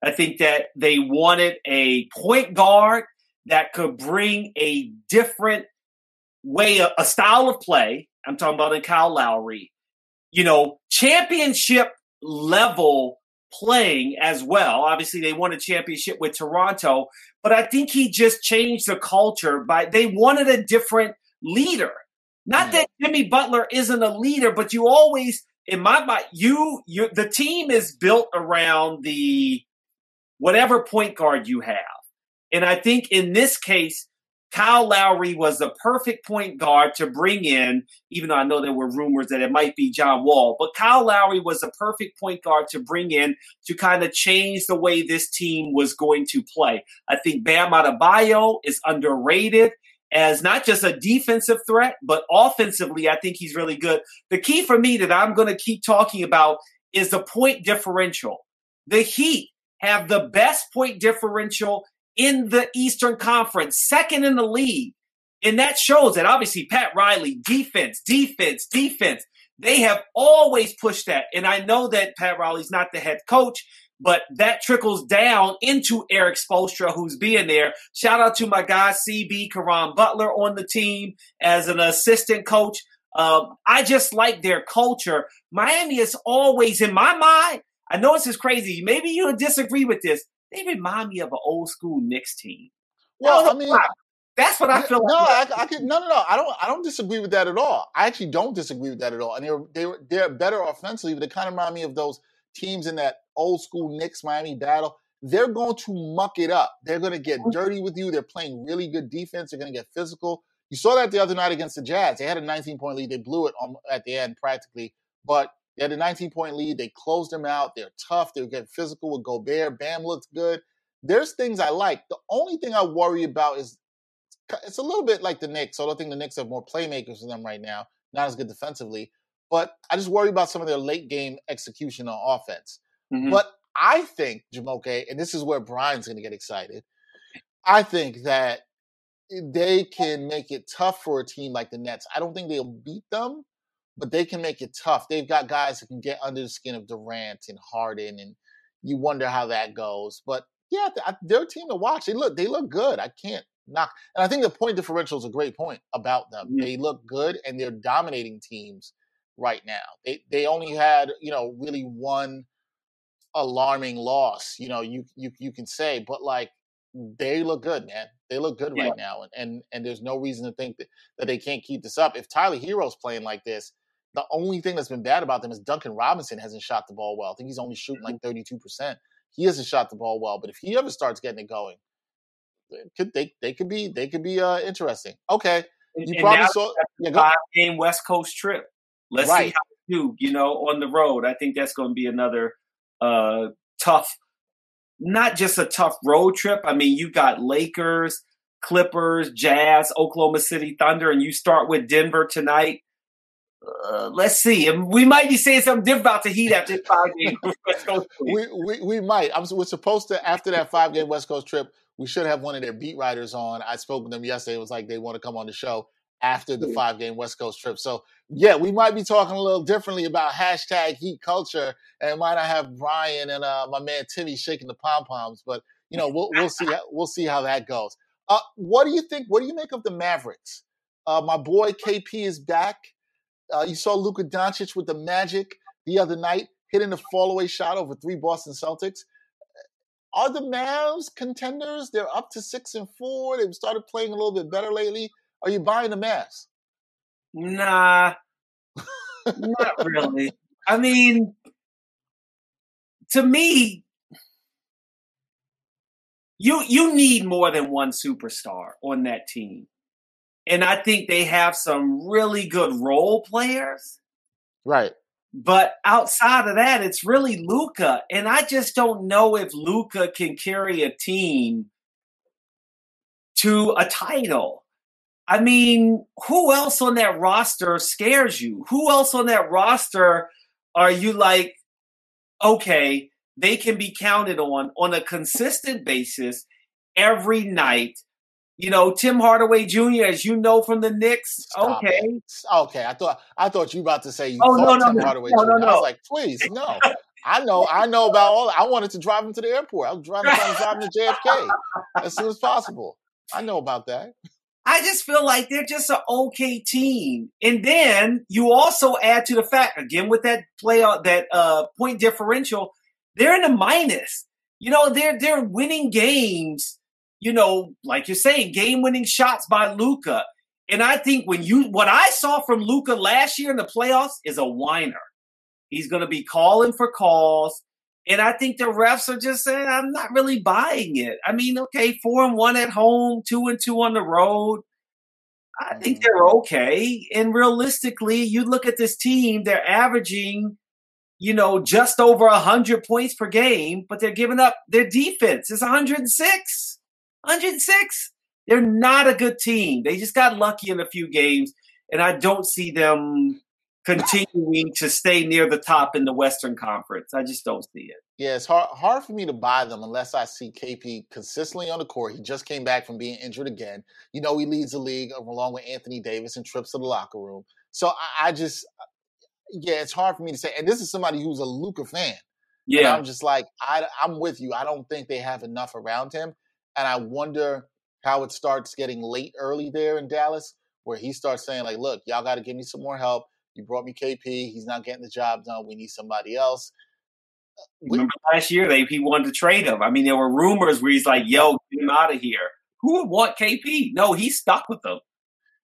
F: I think that they wanted a point guard that could bring a different way, a, style of play. I'm talking about in Kyle Lowry. You know, championship level playing as well. Obviously, they won a championship with Toronto, but I think he just changed the culture by they wanted a different leader. Not that Jimmy Butler isn't a leader, but you always, in my mind, you, you, the team is built around the whatever point guard you have. And I think in this case, Kyle Lowry was the perfect point guard to bring in, even though I know there were rumors that it might be John Wall. But Kyle Lowry was the perfect point guard to bring in to kind of change the way this team was going to play. I think Bam Adebayo is underrated as not just a defensive threat, but offensively, I think he's really good. The key for me that I'm going to keep talking about is the point differential. The Heat have the best point differential in the Eastern Conference, second in the league. And that shows that obviously Pat Riley, defense, defense, defense. They have always pushed that. And I know that Pat Riley's not the head coach, but that trickles down into Erik Spoelstra, who's being there. Shout out to my guy, CB Caron Butler on the team as an assistant coach. Um, I just like their culture. Miami is always, in my mind, I know this is crazy. Maybe you disagree with this. They remind me of an old school Knicks team.
A: Well, I mean,
F: that's what I feel.
A: No,
F: like.
A: I, I can, no, no, no. I don't. I don't disagree with that at all. I actually don't disagree with that at all. And they're they they're better offensively, but they kind of remind me of those teams in that old school Knicks Miami battle. They're going to muck it up. They're going to get mm. dirty with you. They're playing really good defense. They're going to get physical. You saw that the other night against the Jazz. They had a 19 point lead. They blew it on, at the end practically, but they had a 19 point lead. They closed them out. They're tough. They're getting physical with Gobert. Bam looks good. There's things I like. The only thing I worry about is it's a little bit like the Knicks. So I don't think the Knicks have more playmakers than them right now, not as good defensively. But I just worry about some of their late game execution on offense. Mm-hmm. But I think, Jumoke, and this is where Brian's going to get excited. I think that they can make it tough for a team like the Nets. I don't think they'll beat them, but they can make it tough. They've got guys that can get under the skin of Durant and Harden, and you wonder how that goes. But yeah, they're a team to watch. They look, they look good. I can't knock. And I think the point differential is a great point about them. Mm-hmm. They look good, and they're dominating teams right now. They they only had you know really one alarming loss. You know, you you you can say, but like they look good, man. They look good yeah. right now, and, and and there's no reason to think that, that they can't keep this up. If Tyler Herro's playing like this, the only thing that's been bad about them is Duncan Robinson hasn't shot the ball well. I think he's only shooting like 32%. Mm-hmm. He hasn't shot the ball well, but if he ever starts getting it going, could they they could be they could be uh interesting. Okay.
F: You and probably saw yeah, five game West Coast trip. Let's right. see how they do, you know, on the road. I think that's going to be another uh tough not just a tough road trip. I mean, you got Lakers, Clippers, Jazz, Oklahoma City Thunder, and you start with Denver tonight. Uh, let's see. We might be saying something different about the Heat after this five game West Coast.
A: we, we we might. I'm, we're supposed to after that five game West Coast trip. We should have one of their beat writers on. I spoke with them yesterday. It was like they want to come on the show after the five game West Coast trip. So yeah, we might be talking a little differently about hashtag Heat culture, and might not have Brian and uh, my man Timmy shaking the pom poms, but you know we'll we'll see we'll see how that goes. Uh, what do you think? What do you make of the Mavericks? Uh, my boy KP is back. Uh, you saw Luka Doncic with the Magic the other night, hitting a fallaway shot over three Boston Celtics. Are the Mavs contenders? They're up to six and four. They've started playing a little bit better lately. Are you buying the Mavs?
F: Nah, not really. I mean, to me, you you need more than one superstar on that team. And I think they have some really good role players.
A: Right.
F: But outside of that, it's really Luka. And I just don't know if Luka can carry a team to a title. I mean, who else on that roster scares you? Who else on that roster are you like, okay, they can be counted on on a consistent basis every night you know, Tim Hardaway Jr., as you know from the Knicks. Stop okay. It.
A: Okay. I thought I thought you were about to say you oh, no, no, Tim no, Hardaway no, Jr. No, no. I was like, please, no. I know, I know about all I wanted to drive him to the airport. I was driving trying to drive him to JFK as soon as possible. I know about that.
F: I just feel like they're just an okay team. And then you also add to the fact, again, with that play that uh, point differential, they're in a minus. You know, they're they're winning games you know, like you're saying, game winning shots by Luka. And I think when you, what I saw from Luka last year in the playoffs is a whiner. He's going to be calling for calls. And I think the refs are just saying, I'm not really buying it. I mean, okay, four and one at home, two and two on the road. I think they're mm-hmm. okay. And realistically, you look at this team, they're averaging, you know, just over 100 points per game, but they're giving up their defense is 106. 106. They're not a good team. They just got lucky in a few games, and I don't see them continuing to stay near the top in the Western Conference. I just don't see it.
A: Yeah, it's hard hard for me to buy them unless I see KP consistently on the court. He just came back from being injured again. You know, he leads the league uh, along with Anthony Davis and trips to the locker room. So I, I just uh, yeah, it's hard for me to say. And this is somebody who's a Luka fan.
F: Yeah,
A: and I'm just like, I, I'm with you. I don't think they have enough around him, and I wonder how it starts getting late early there in Dallas, where he starts saying like, "Look, y'all got to give me some more help. You brought me KP. He's not getting the job done. We need somebody else."
F: Uh, Remember last year they he wanted to trade him. I mean, there were rumors where he's like, "Yo, get him out of here." Who would want KP? No, he's stuck with them.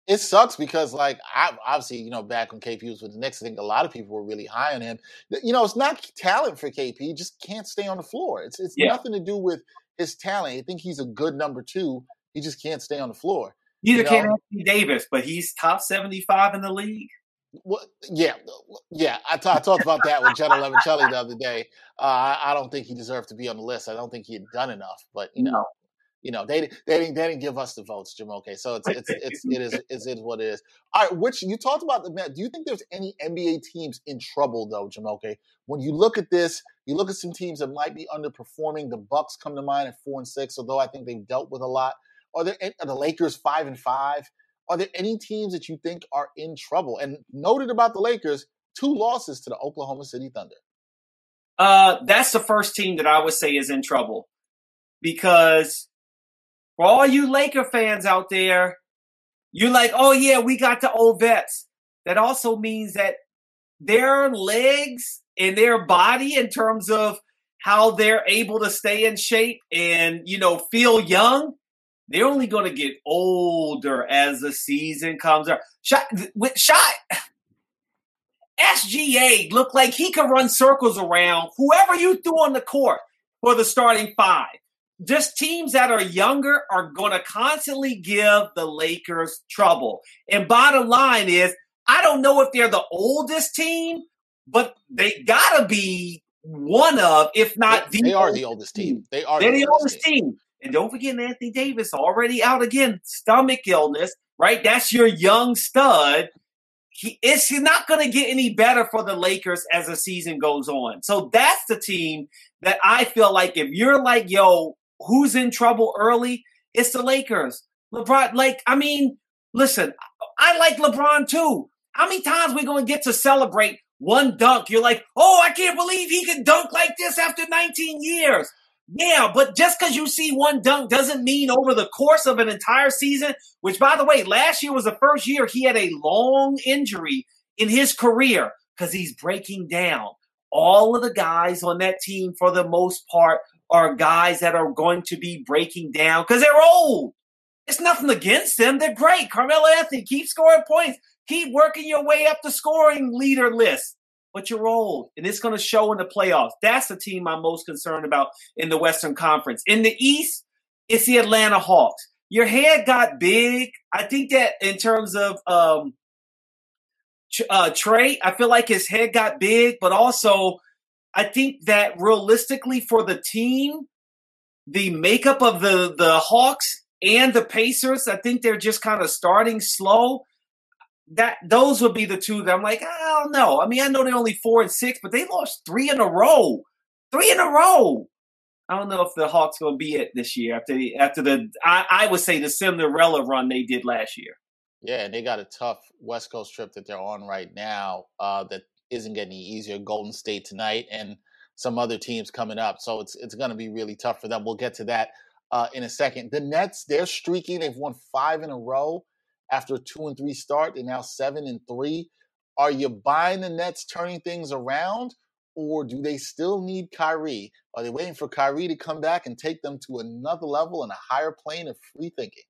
A: It sucks because, like, I obviously, you know, back when KP was with the Knicks, I think a lot of people were really high on him. You know, it's not talent for KP; just can't stay on the floor. It's it's yeah. nothing to do with his talent. I think he's a good number two. He just can't stay on the floor.
F: Neither can Anthony Davis, but he's top seventy-five in the league.
A: Well, yeah, yeah. I, t- I talked about that with Jenna Levicelli the other day. Uh, I, I, don't think he deserved to be on the list. I don't think he had done enough. But you know, no. you know, they they didn't they didn't give us the votes, Jim. Okay, so it's it's it's it is it is what it is. All right, which you talked about the Do you think there's any NBA teams in trouble though, Jim? Okay, when you look at this, you look at some teams that might be underperforming. The Bucks come to mind at four and six, although I think they've dealt with a lot. Are there are the Lakers five and five? Are there any teams that you think are in trouble? And noted about the Lakers, two losses to the Oklahoma City Thunder.
F: Uh, that's the first team that I would say is in trouble because for all you Laker fans out there, you're like, oh yeah, we got the old vets. That also means that their legs and their body, in terms of how they're able to stay in shape and you know feel young, they're only going to get older as the season comes up. Shot, with shot, SGA looked like he could run circles around whoever you threw on the court for the starting five. Just teams that are younger are going to constantly give the Lakers trouble. And bottom line is, I don't know if they're the oldest team, but they got to be one of, if not
A: they, the. They are the oldest team. They are.
F: They're the, the oldest team. team. And don't forget Anthony Davis already out again, stomach illness, right? That's your young stud. He is not going to get any better for the Lakers as the season goes on. So that's the team that I feel like if you're like, yo, who's in trouble early? It's the Lakers. LeBron, like, I mean, listen, I like LeBron too. How many times we going to get to celebrate one dunk? You're like, oh, I can't believe he can dunk like this after 19 years. Yeah, but just because you see one dunk doesn't mean over the course of an entire season, which by the way, last year was the first year he had a long injury in his career because he's breaking down. All of the guys on that team, for the most part, are guys that are going to be breaking down because they're old. It's nothing against them. They're great. Carmelo Anthony, keep scoring points. Keep working your way up the scoring leader list but you're old, and it's going to show in the playoffs. That's the team I'm most concerned about in the Western Conference. In the East, it's the Atlanta Hawks. Your head got big. I think that in terms of um, uh, Trae, I feel like his head got big, but also I think that realistically for the team, the makeup of the the Hawks and the Pacers, I think they're just kind of starting slow that those would be the two that I'm like, I don't know. I mean, I know they're only four and six, but they lost three in a row. Three in a row. I don't know if the Hawks gonna be it this year after the, after the I, I would say the Cinderella run they did last year.
A: Yeah, and they got a tough West Coast trip that they're on right now uh, that isn't getting any easier. Golden State tonight and some other teams coming up, so it's it's going to be really tough for them. We'll get to that uh, in a second. The Nets, they're streaking. They've won five in a row after a two and three start. They're now seven and three. Are you buying the Nets turning things around, or do they still need Kyrie? Are they waiting for Kyrie to come back and take them to another level and a higher plane of free thinking?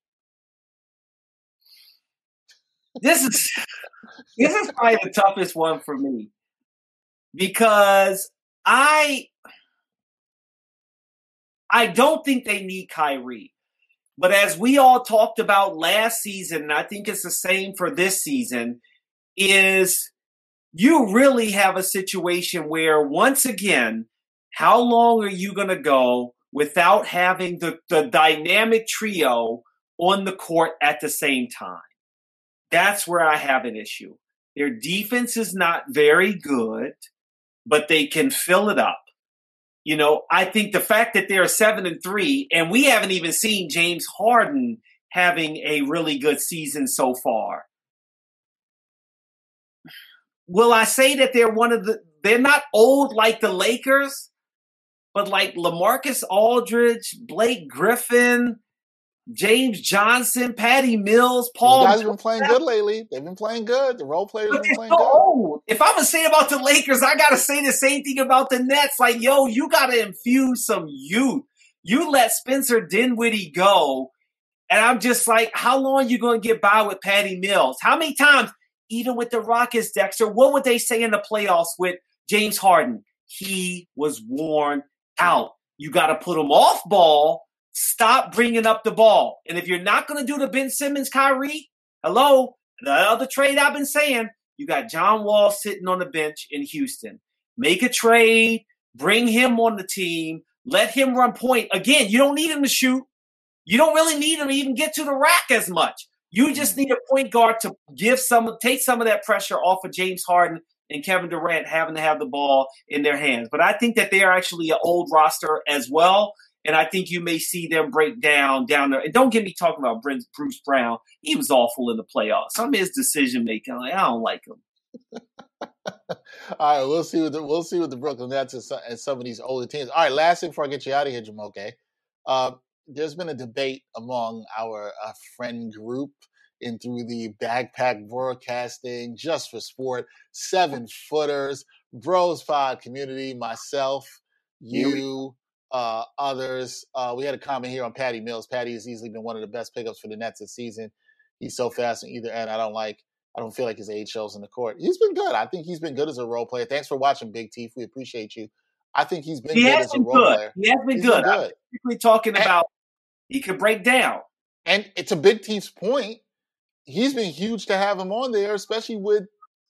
F: This is this is probably the toughest one for me because I I don't think they need Kyrie. But as we all talked about last season, and I think it's the same for this season, is you really have a situation where once again, how long are you going to go without having the, the dynamic trio on the court at the same time? That's where I have an issue. Their defense is not very good, but they can fill it up. You know, I think the fact that they're seven and three, and we haven't even seen James Harden having a really good season so far. will I say that they're one of the? They're not old like the Lakers, but like LaMarcus Aldridge, Blake Griffin, James Johnson, Patty Mills, Paul.
A: These guys have been playing good lately. They've been playing good. The role players have been playing
F: so
A: good.
F: If I'm gonna say about the Lakers, I gotta say the same thing about the Nets. Like, yo, you gotta infuse some youth. You let Spencer Dinwiddie go, and I'm just like, how long you gonna get by with Patty Mills? How many times, even with the Rockets, Dexter, what would they say in the playoffs with James Harden? He was worn out. You got to put him off ball Stop bringing up the ball. And if you're not to do the Ben Simmons, Kyrie, hello, the other trade I've been saying, you got John Wall sitting on the bench in Houston. Make a trade, bring him on the team, let him run point. Again, you don't need him to shoot. You don't really need him to even get to the rack as much. You mm-hmm. just need a point guard to give some, take some of that pressure off of James Harden and Kevin Durant having to have the ball in their hands. But I think that they are actually an old roster as well. And I think you may see them break down down there. And don't get me talking about Bruce Brown. He was awful in the playoffs. Some of his decision making, like, I don't like him.
A: All right, we'll see what the, we'll see what the Brooklyn Nets and some, and some of these older teams. All right, last thing before I get you out of here, Jumoke. Uh, there's been a debate among our uh, friend group in through the backpack broadcasting just for sport, seven footers, bros pod community, myself, you, uh, others. Uh, we had a comment here on Patty Mills. Patty has easily been one of the best pickups for the Nets this season. He's so fast on either end. I don't like. I don't feel like his age shows in the court. He's been good. I think he's been good as a role player. Thanks for watching, Big Teeth. We appreciate you. I think he's been
F: he
A: good as a role
F: good.
A: player.
F: He has been
A: He's
F: good.
A: been
F: I'm
A: good.
F: particularly talking
A: And-
F: about he could break down.
A: And it's a Big Teeth's point. He's been huge to have him on there, especially with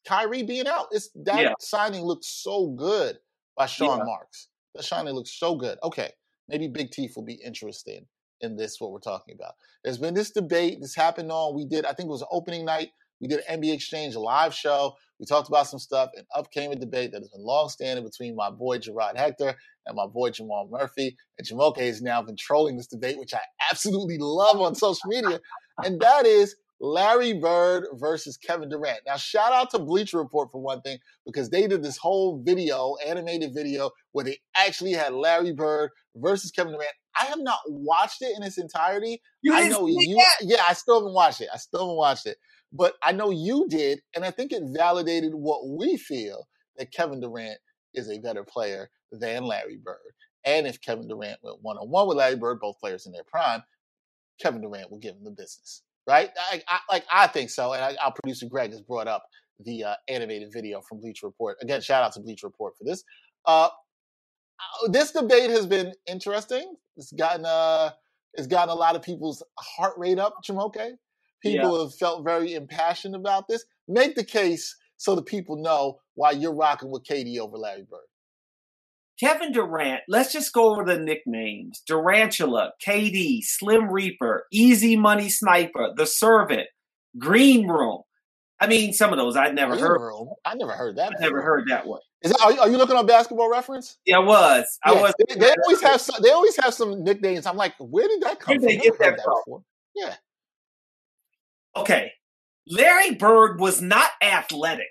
A: Kyrie being out. It's that
F: Yeah.
A: signing looked so good by Sean
F: Yeah.
A: Marks. The signing looks so good. Okay, maybe Big Teeth will be interested in this. What we're talking about. There's been this debate. This happened on. We did. I think it was opening night. We did an NBA Exchange live show. We talked about some stuff, and up came a debate that has been long standing between my boy Gerard Hector and my boy Jamal Murphy. And Jumoke has now been trolling this debate, which I absolutely love on social media. And that is Larry Bird versus Kevin Durant. Now, shout out to Bleacher Report for one thing, because they did this whole video, animated video, where they actually had Larry Bird versus Kevin Durant. I have not watched it in its entirety.
F: You
A: I know you. Yeah, I still haven't watched it. I still haven't watched it. But I know you did, and I think it validated what we feel that Kevin Durant is a better player than Larry Bird. And if Kevin Durant went one on one with Larry Bird, both players in their prime, Kevin Durant will give him the business, right? I, I, like I think so. And I, our producer Greg has brought up the uh, animated video from Bleach Report. Again, shout out to Bleach Report for this. Uh, uh, this debate has been interesting. It's gotten uh, it's gotten a lot of people's heart rate up. Jumoke, people have felt very impassioned about this. Make the case so the people know why you're rocking with KD over Larry Bird.
F: Kevin Durant, let's just go over the nicknames. Durantula, KD, Slim Reaper, Easy Money Sniper, The Servant, Green Room. I mean, some of those I'd never
A: Green
F: heard.
A: Room? I never heard that.
F: I never heard that one.
A: Is that, are, you, are you looking on Basketball Reference?
F: Yeah, I was. I
A: Yeah,
F: was.
A: They, they always have some. They always have some nicknames. I'm like, where did that come
F: Where'd
A: from?
F: they get
A: heard
F: that
A: that
F: from?
A: before. Yeah.
F: Okay. Larry Bird was not athletic.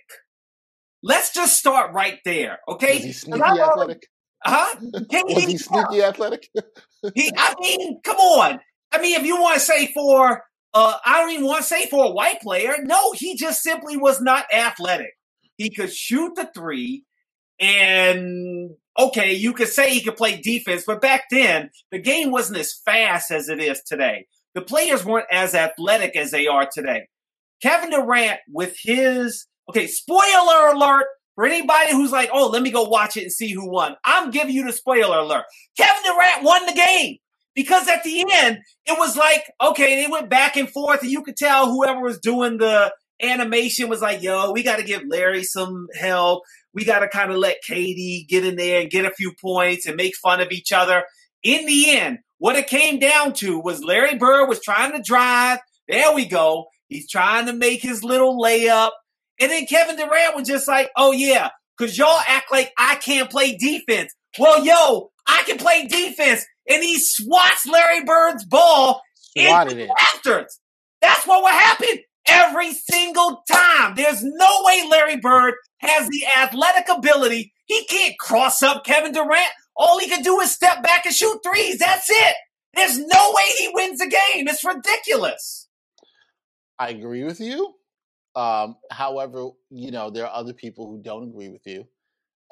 F: Let's just start right there. Okay.
A: Was he sneaky athletic?
F: Huh?
A: Was he sneaky athletic?
F: He, I mean, come on. I mean, if you want to say for, uh, I don't even want to say for a white player. No, he just simply was not athletic. He could shoot the three, and okay, you could say he could play defense, but back then the game wasn't as fast as it is today. The players weren't as athletic as they are today. Kevin Durant, with his okay, spoiler alert for anybody who's like, oh, let me go watch it and see who won. I'm giving you the spoiler alert. Kevin Durant won the game because at the end it was like, okay, they went back and forth, and you could tell whoever was doing the animation was like, yo, we got to give Larry some help. We got to kind of let KD get in there and get a few points and make fun of each other. In the end, what it came down to was Larry Bird was trying to drive. There we go. He's trying to make his little layup. And then Kevin Durant was just like, oh, yeah, because y'all act like I can't play defense. Well, yo, I can play defense. And he swats Larry Bird's ball
A: Swatted
F: into rafters. That's what would happen. every single time. There's no way Larry Bird has the athletic ability. He can't cross up Kevin Durant. All he can do is step back and shoot threes. That's it. There's no way he wins the game. It's ridiculous.
A: I agree with you. Um, however, you know, there are other people who don't agree with you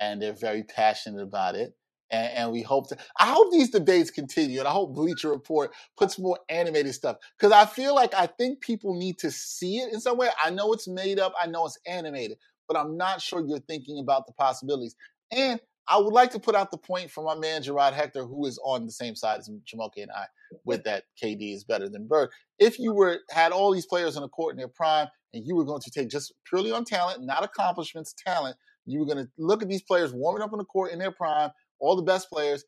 A: and they're very passionate about it. And, and, we hope to. I hope these debates continue, and I hope Bleacher Report puts more animated stuff because I feel like I think people need to see it in some way. I know it's made up, I know it's animated, but I'm not sure you're thinking about the possibilities. And I would like to put out the point for my man Gerard Hector, who is on the same side as Jumoke and I, with that KD is better than Bird. If you were had all these players on the court in their prime, and you were going to take just purely on talent, not accomplishments, talent, you were going to look at these players warming up on the court in their prime, all the best players.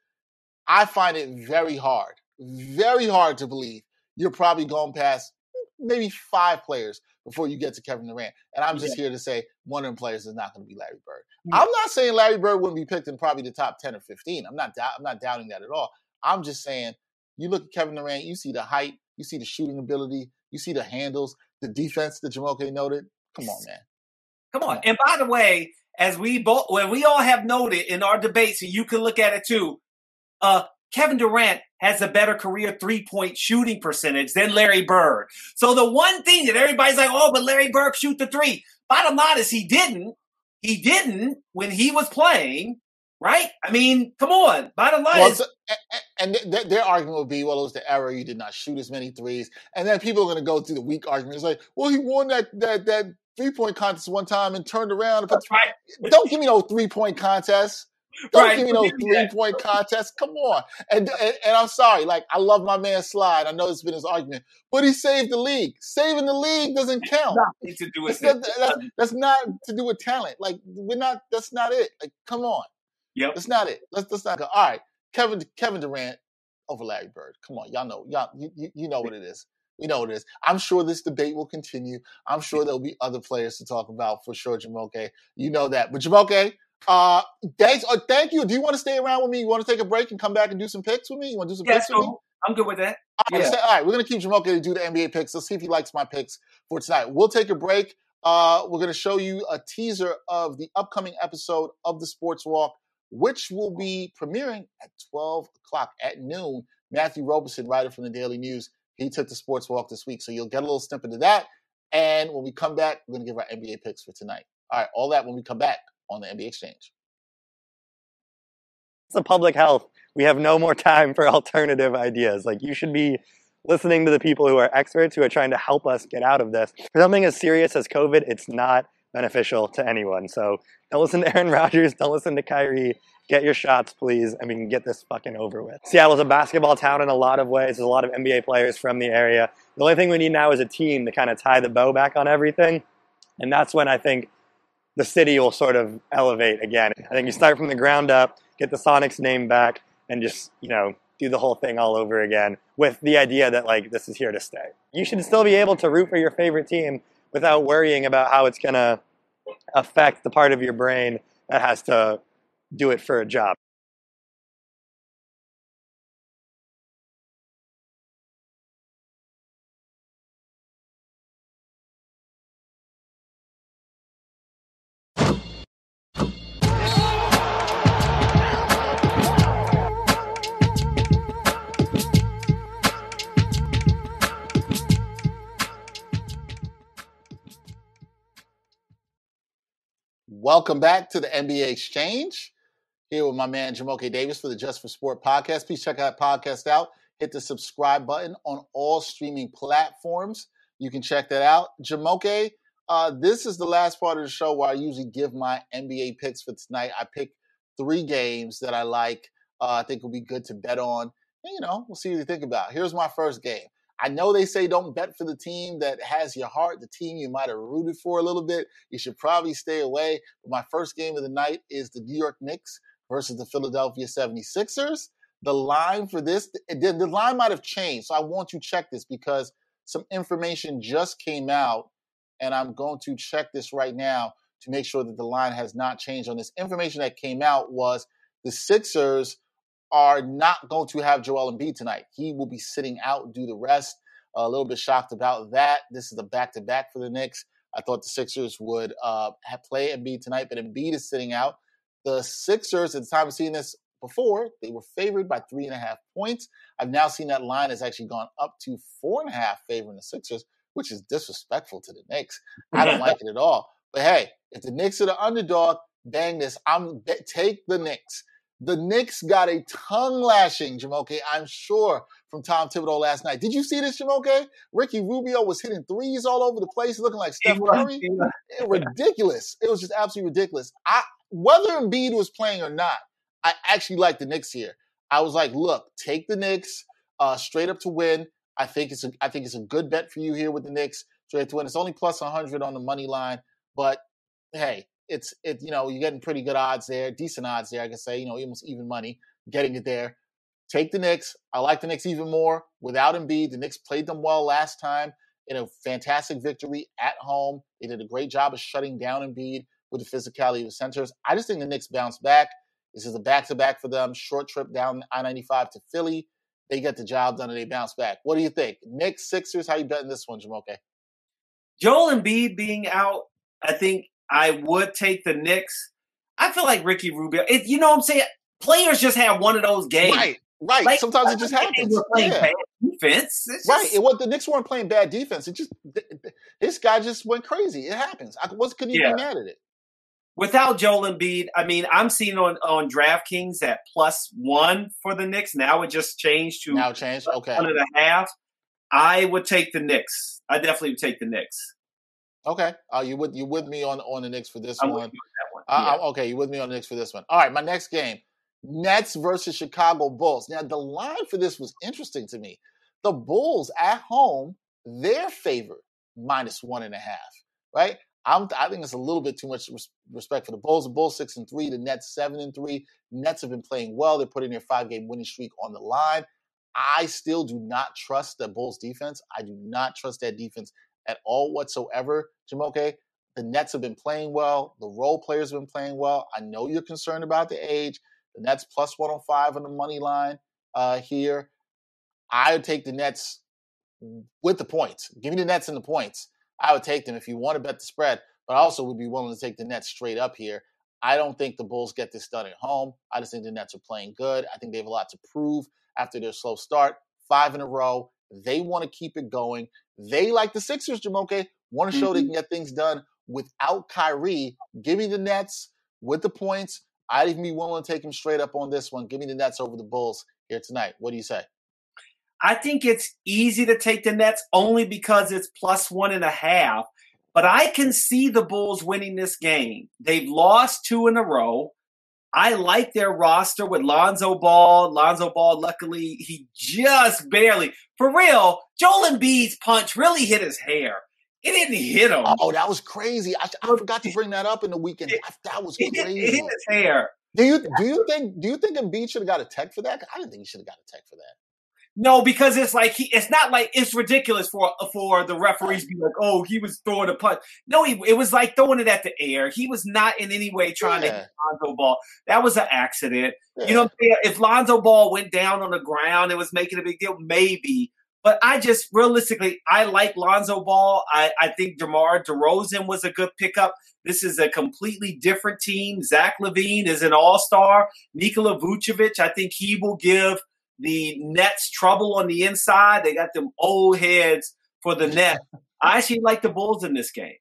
A: I find it very hard, very hard to believe you're probably going past maybe five players before you get to Kevin Durant. And I'm just yeah. here to say one of the players is not going to be Larry Bird. Yeah. I'm not saying Larry Bird wouldn't be picked in probably the top 10 or 15. I'm not I'm not doubting that at all. I'm just saying you look at Kevin Durant, you see the height, you see the shooting ability, you see the handles, the defense that Jumoke noted. Come on, man.
F: Come on. And by the way, as we both, when we all have noted in our debates, and you can look at it too, uh, Kevin Durant has a better career three point shooting percentage than Larry Bird. So the one thing that everybody's like, oh, but Larry Bird shoot the three. Bottom line is he didn't. He didn't when he was playing, right? I mean, come on. Bottom line well, is.
A: and their argument would be, well, it was the error. You did not shoot as many threes. And then people are going to go through the weak argument. It's like, well, he won that that that three point contest one time and turned around. And put, right. Don't give me no three point contest. Don't right. give me no three point contest. Come on. And, and, and I'm sorry, like I love my man Slide. I know it's been his argument, but he saved the league. Saving the league doesn't count.
F: To do with
A: that's, that's, that's, not to do with talent. Like we're not. That's not it. Like come on.
F: Yep.
A: That's not it. Let's let's not go. All right, Kevin Kevin Durant over Larry Bird. Come on, y'all know y'all you, you know what it is. You know what it is. I'm sure this debate will continue. I'm sure there'll be other players to talk about for sure, Jumoke. You know that. But Jumoke, uh, thanks. Uh, thank you. Do you want to stay around with me? You want to take a break and come back and do some picks with me? You want to do some
F: yeah,
A: picks
F: so
A: with me?
F: I'm good with that.
A: All right, yeah. all right, we're gonna keep Jumoke to do the NBA picks. Let's see if he likes my picks for tonight. We'll take a break. Uh, we're gonna show you a teaser of the upcoming episode of the Sports Walk, which will be premiering at 12 o'clock at noon. Matthew Roberson, writer from the Daily News, he took the sports walk this week. So you'll get a little snippet of that. And when we come back, we're going to give our NBA picks for tonight. All right, all that when we come back on the NBA Exchange.
G: It's a public health. We have no more time for alternative ideas. Like, you should be listening to the people who are experts who are trying to help us get out of this. For something as serious as COVID, it's not beneficial to anyone. So don't listen to Aaron Rodgers, don't listen to Kyrie. Get your shots, please, and we can get this fucking over with. Seattle's a basketball town in a lot of ways. There's a lot of NBA players from the area. The only thing we need now is a team to kind of tie the bow back on everything. And that's when I think the city will sort of elevate again. I think you start from the ground up, get the Sonics name back, and just, you know, do the whole thing all over again with the idea that, like, this is here to stay. You should still be able to root for your favorite team without worrying about how it's going to affect the part of your brain that has to do it for a job.
A: Welcome back to the NBA Exchange here with my man Jumoke Davis for the Just for Sport podcast. Please check that podcast out. Hit the subscribe button on all streaming platforms. You can check that out. Jumoke, uh, this is the last part of the show where I usually give my NBA picks for tonight. I pick three games that I like. Uh, I think will be good to bet on. And, you know, we'll see what you think about. Here's my first game. I know they say don't bet for the team that has your heart, the team you might have rooted for a little bit. You should probably stay away. But my first game of the night is the New York Knicks versus the Philadelphia 76ers. The line for this, the, the line might have changed. So I want you to check this because some information just came out, and I'm going to check this right now to make sure that the line has not changed on this. Information that came out was the Sixers are not going to have Joel Embiid tonight. He will be sitting out due to rest. A little bit shocked about that. This is a back to back for the Knicks. I thought the Sixers would uh, play Embiid tonight, but Embiid is sitting out. The Sixers, at the time of seeing this before, they were favored by three and a half points. I've now seen that line has actually gone up to four and a half favoring the Sixers, which is disrespectful to the Knicks. I don't like it at all. But hey, if the Knicks are the underdog, dang this, I'm take the Knicks. The Knicks got a tongue lashing, Jumoke, I'm sure, from Tom Thibodeau last night. Did you see this, Jumoke? Ricky Rubio was hitting threes all over the place, looking like Steph Curry. It, ridiculous. It was just absolutely ridiculous. I, whether Embiid was playing or not, I actually like the Knicks here. I was like, look, take the Knicks uh, straight up to win. I think it's a, I think it's a good bet for you here with the Knicks straight to win. It's only plus 100 on the money line, but hey, it's it you know you're getting pretty good odds there, decent odds there. I can say you know almost even money getting it there. Take the Knicks. I like the Knicks even more without Embiid. The Knicks played them well last time in a fantastic victory at home. They did a great job of shutting down Embiid with the physicality of the centers. I just think the Knicks bounce back. This is a back to back for them. Short trip down I 95 to Philly. They get the job done and they bounce back. What do you think? Knicks, Sixers, how you betting this one, Jumoke?
F: Joel Embiid being out, I think I would take the Knicks. I feel like Ricky Rubio. It, you know what I'm saying? Players just have one of those games.
A: Right, right. Like, Sometimes it just happens.
F: We're playing yeah. bad defense. Just,
A: right. It was the Knicks weren't playing bad defense. It just this guy just went crazy. It happens. I was couldn't even yeah. be mad at it.
F: Without Joel Embiid, I mean, I'm seeing on on DraftKings at plus one for the Knicks. Now it just changed to
A: now changed. Okay,
F: one and a half. I would take the Knicks. I definitely would take the Knicks.
A: Okay. Uh, you with you with me on on the Knicks for this I'm one? one. Uh, yeah. okay, you with me on the Knicks for this one? All right, my next game, Nets versus Chicago Bulls. Now the line for this was interesting to me. The Bulls at home, they're favored minus one and a half. Right. I'm, I think it's a little bit too much respect for the Bulls. The Bulls six and three, the Nets seven and three. Nets have been playing well. They're putting their five game winning streak on the line. I still do not trust the Bulls defense. I do not trust that defense at all whatsoever, Jumoke. The Nets have been playing well. The role players have been playing well. I know you're concerned about the age. The Nets plus 105 on the money line uh, here. I would take the Nets with the points. Give me the Nets and the points. I would take them if you want to bet the spread, but I also would be willing to take the Nets straight up here. I don't think the Bulls get this done at home. I just think the Nets are playing good. I think they have a lot to prove after their slow start. Five in a row. They want to keep it going. They, like the Sixers, Jumoke, want to show mm-hmm. they can get things done without Kyrie. Give me the Nets with the points. I'd even be willing to take them straight up on this one. Give me the Nets over the Bulls here tonight. What do you say?
F: I think it's easy to take the Nets only because it's plus one and a half. But I can see the Bulls winning this game. They've lost two in a row. I like their roster with Lonzo Ball. Lonzo Ball, luckily, he just barely, for real, Joel Embiid's punch really hit his hair. It didn't hit him.
A: Oh, that was crazy. I, I forgot to bring that up in the weekend. It, that was crazy. It,
F: it hit his hair.
A: Do you do you think do you think Embiid should have got a tech for that? I didn't think he should have got a tech for that.
F: No, because it's like he, it's not like it's ridiculous for for the referees to be like, oh, he was throwing a punch. No, he, it was like throwing it at the air. He was not in any way trying yeah. to hit Lonzo Ball. That was an accident. Yeah. You know, if Lonzo Ball went down on the ground and was making a big deal, maybe. But I just realistically, I like Lonzo Ball. I, I think DeMar DeRozan was a good pickup. This is a completely different team. Zach LaVine is an all star. Nikola Vucevic, I think he will give the Nets trouble on the inside. They got them old heads for the net. I actually like the Bulls in this game.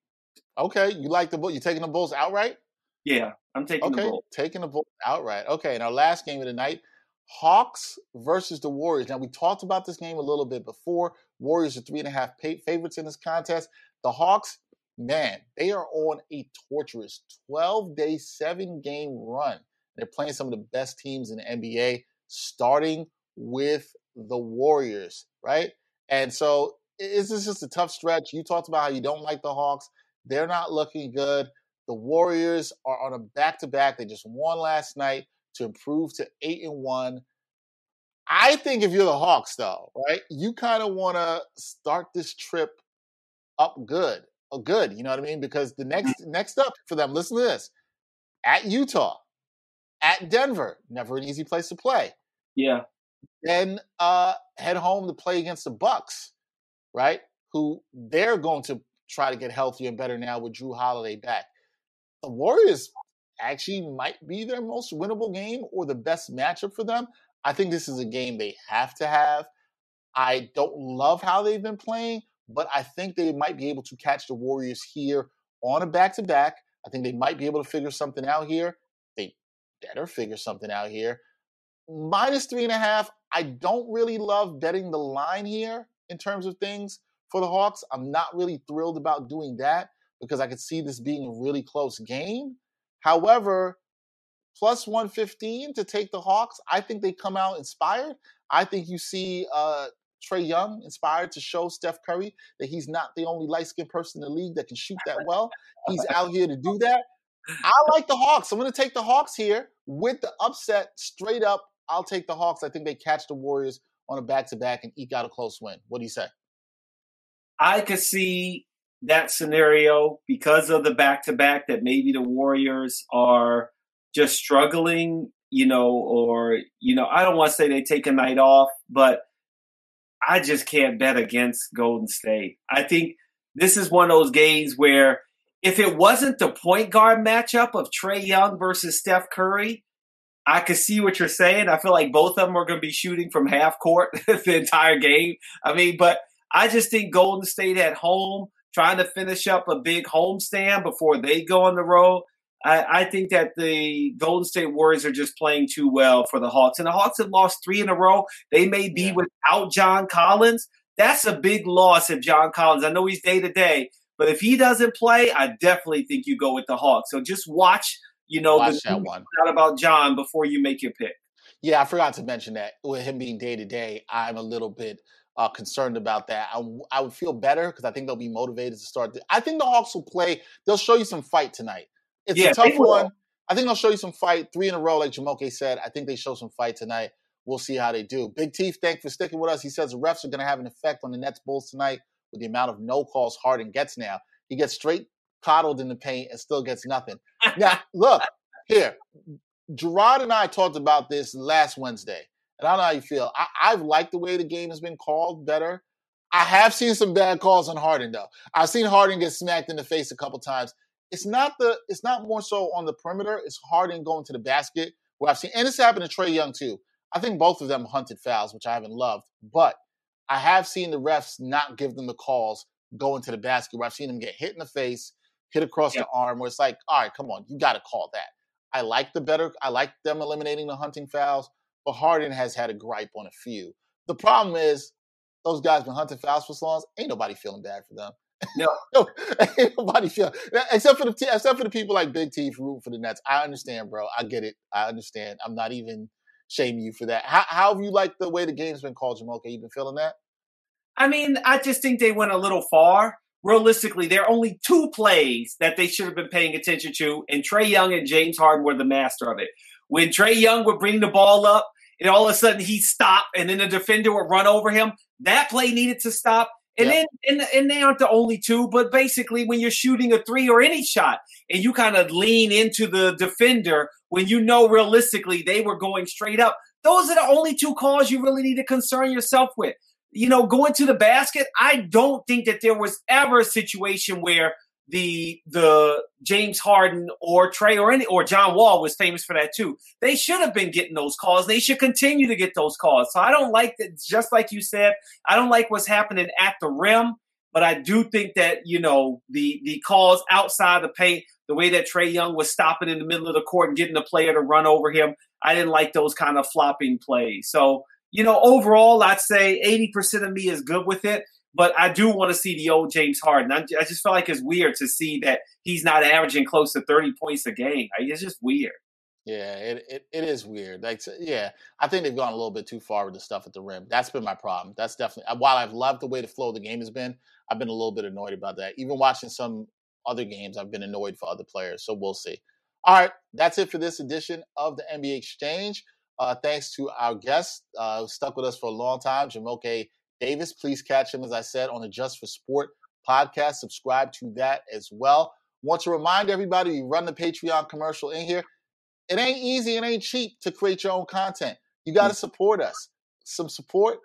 A: Okay, you like the Bulls? You taking the Bulls outright?
F: Yeah, I'm taking
A: okay,
F: the Bulls.
A: taking the Bulls outright. Okay, and our last game of the night, Hawks versus the Warriors. Now we talked about this game a little bit before. Warriors are three and a half favorites in this contest. The Hawks, man, they are on a torturous 12 day, seven game run. They're playing some of the best teams in the NBA, starting with the Warriors, right? And so this is just a tough stretch. You talked about how you don't like the Hawks. They're not looking good. The Warriors are on a back to back. They just won last night to improve to eight and one. I think if you're the Hawks, though, right, you kind of want to start this trip up good, oh, good. You know what I mean? Because the mm. next next up for them, listen to this: at Utah, at Denver, never an easy place to play.
F: Yeah.
A: Then uh, head home to play against the Bucks, right? Who they're going to try to get healthier and better now with Jrue Holiday back. The Warriors actually might be their most winnable game or the best matchup for them. I think this is a game they have to have. I don't love how they've been playing, but I think they might be able to catch the Warriors here on a back to back. I think they might be able to figure something out here. They better figure something out here. Minus three and a half. I don't really love betting the line here in terms of things for the Hawks. I'm not really thrilled about doing that because I could see this being a really close game. However, plus 115 to take the Hawks, I think they come out inspired. I think you see uh, Trae Young inspired to show Steph Curry that he's not the only light skinned person in the league that can shoot that well. He's out here to do that. I like the Hawks. I'm going to take the Hawks here with the upset straight up. I'll take the Hawks. I think they catch the Warriors on a back to back and eke out a close win. What do you say?
F: I could see that scenario because of the back to back that maybe the Warriors are just struggling, you know, or, you know, I don't want to say they take a night off, but I just can't bet against Golden State. I think this is one of those games where if it wasn't the point guard matchup of Trae Young versus Steph Curry, I could see what you're saying. I feel like both of them are going to be shooting from half court the entire game. I mean, but I just think Golden State at home, trying to finish up a big homestand before they go on the road. I, I, think that the Golden State Warriors are just playing too well for the Hawks. And the Hawks have lost three in a row. They may be yeah. without John Collins. That's a big loss if John Collins. I know he's day to day, but if he doesn't play, I definitely think you go with the Hawks. So just watch, you know,
A: watch the that one.
F: Not about John before you make your pick.
A: Yeah, I forgot to mention that with him being day to day, I'm a little bit uh, concerned about that. I, I would feel better because I think they'll be motivated to start. I think the Hawks will play. They'll show you some fight tonight. It's yeah, a tough one. I think they'll show you some fight. Three in a row, like Jumoke said. I think they show some fight tonight. We'll see how they do. Big Teeth, thank for sticking with us. He says the refs are going to have an effect on the Nets Bulls tonight with the amount of no calls Harden gets now. He gets straight coddled in the paint and still gets nothing. now, look, here, Gerard and I talked about this last Wednesday. And I don't know how you feel. I, I've liked the way the game has been called better. I have seen some bad calls on Harden though. I've seen Harden get smacked in the face a couple times. It's not the it's not more so on the perimeter. It's Harden going to the basket where I've seen and this happened to Trae Young too. I think both of them hunted fouls, which I haven't loved. But I have seen the refs not give them the calls going to the basket where I've seen them get hit in the face, hit across the arm, where it's like, all right, come on, you got to call that. I like the better, I like them eliminating the hunting fouls but Harden has had a gripe on a few. The problem is those guys been hunting fouls for so long. Ain't nobody feeling bad for them.
F: No,
A: no ain't nobody feel except for the except for the people like Big T rooting for the Nets. I understand, bro. I get it. I understand. I'm not even shaming you for that. How, how have you liked the way the game's been called, Jumoke? You been feeling that?
F: I mean, I just think they went a little far. Realistically, there are only two plays that they should have been paying attention to, and Trae Young and James Harden were the master of it. When Trae Young would bring the ball up and all of a sudden he stopped and then the defender would run over him. That play needed to stop. And yep. then and, and they aren't the only two, but basically when you're shooting a three or any shot and you kind of lean into the defender when you know realistically they were going straight up, those are the only two calls you really need to concern yourself with. You know, going to the basket, I don't think that there was ever a situation where the the James Harden or Trae or any or John Wall was famous for that too. They should have been getting those calls. They should continue to get those calls. So I don't like that. Just like you said, I don't like what's happening at the rim. But I do think that you know the the calls outside the paint, the way that Trae Young was stopping in the middle of the court and getting the player to run over him, I didn't like those kind of flopping plays. So you know, overall, I'd say eighty percent of me is good with it. But I do want to see the old James Harden. I, I just feel like it's weird to see that he's not averaging close to 30 points a game. It's just weird.
A: Yeah, it, it, it is weird. Like, yeah, I think they've gone a little bit too far with the stuff at the rim. That's been my problem. That's definitely uh, while I've loved the way the flow of the game has been, I've been a little bit annoyed about that. Even watching some other games, I've been annoyed for other players. So we'll see. All right, that's it for this edition of the NBA Exchange. Uh, thanks to our guest, uh, stuck with us for a long time, Jumoke Davis. Please catch him, as I said, on the Just for Sport podcast. Subscribe to that as well. Want to remind everybody, we run the Patreon commercial in here. It ain't easy, it ain't cheap to create your own content. You got to support us. Some support,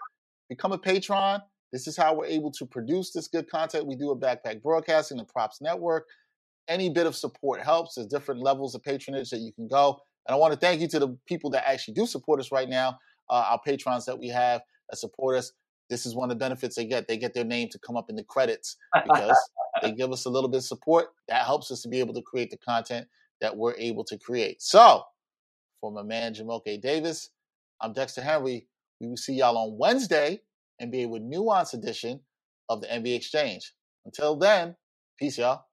A: become a patron. This is how we're able to produce this good content we do at Backpack Broadcasting the Props Network. Any bit of support helps. There's different levels of patronage that you can go. And I want to thank you to the people that actually do support us right now, uh, our patrons that we have that support us. This is one of the benefits they get. They get their name to come up in the credits because they give us a little bit of support. That helps us to be able to create the content that we're able to create. So, for my man Jumoke Davis, I'm Dexter Henry. We will see y'all on Wednesday, and NBA with Nuance edition of the NBA Exchange. Until then, peace, y'all.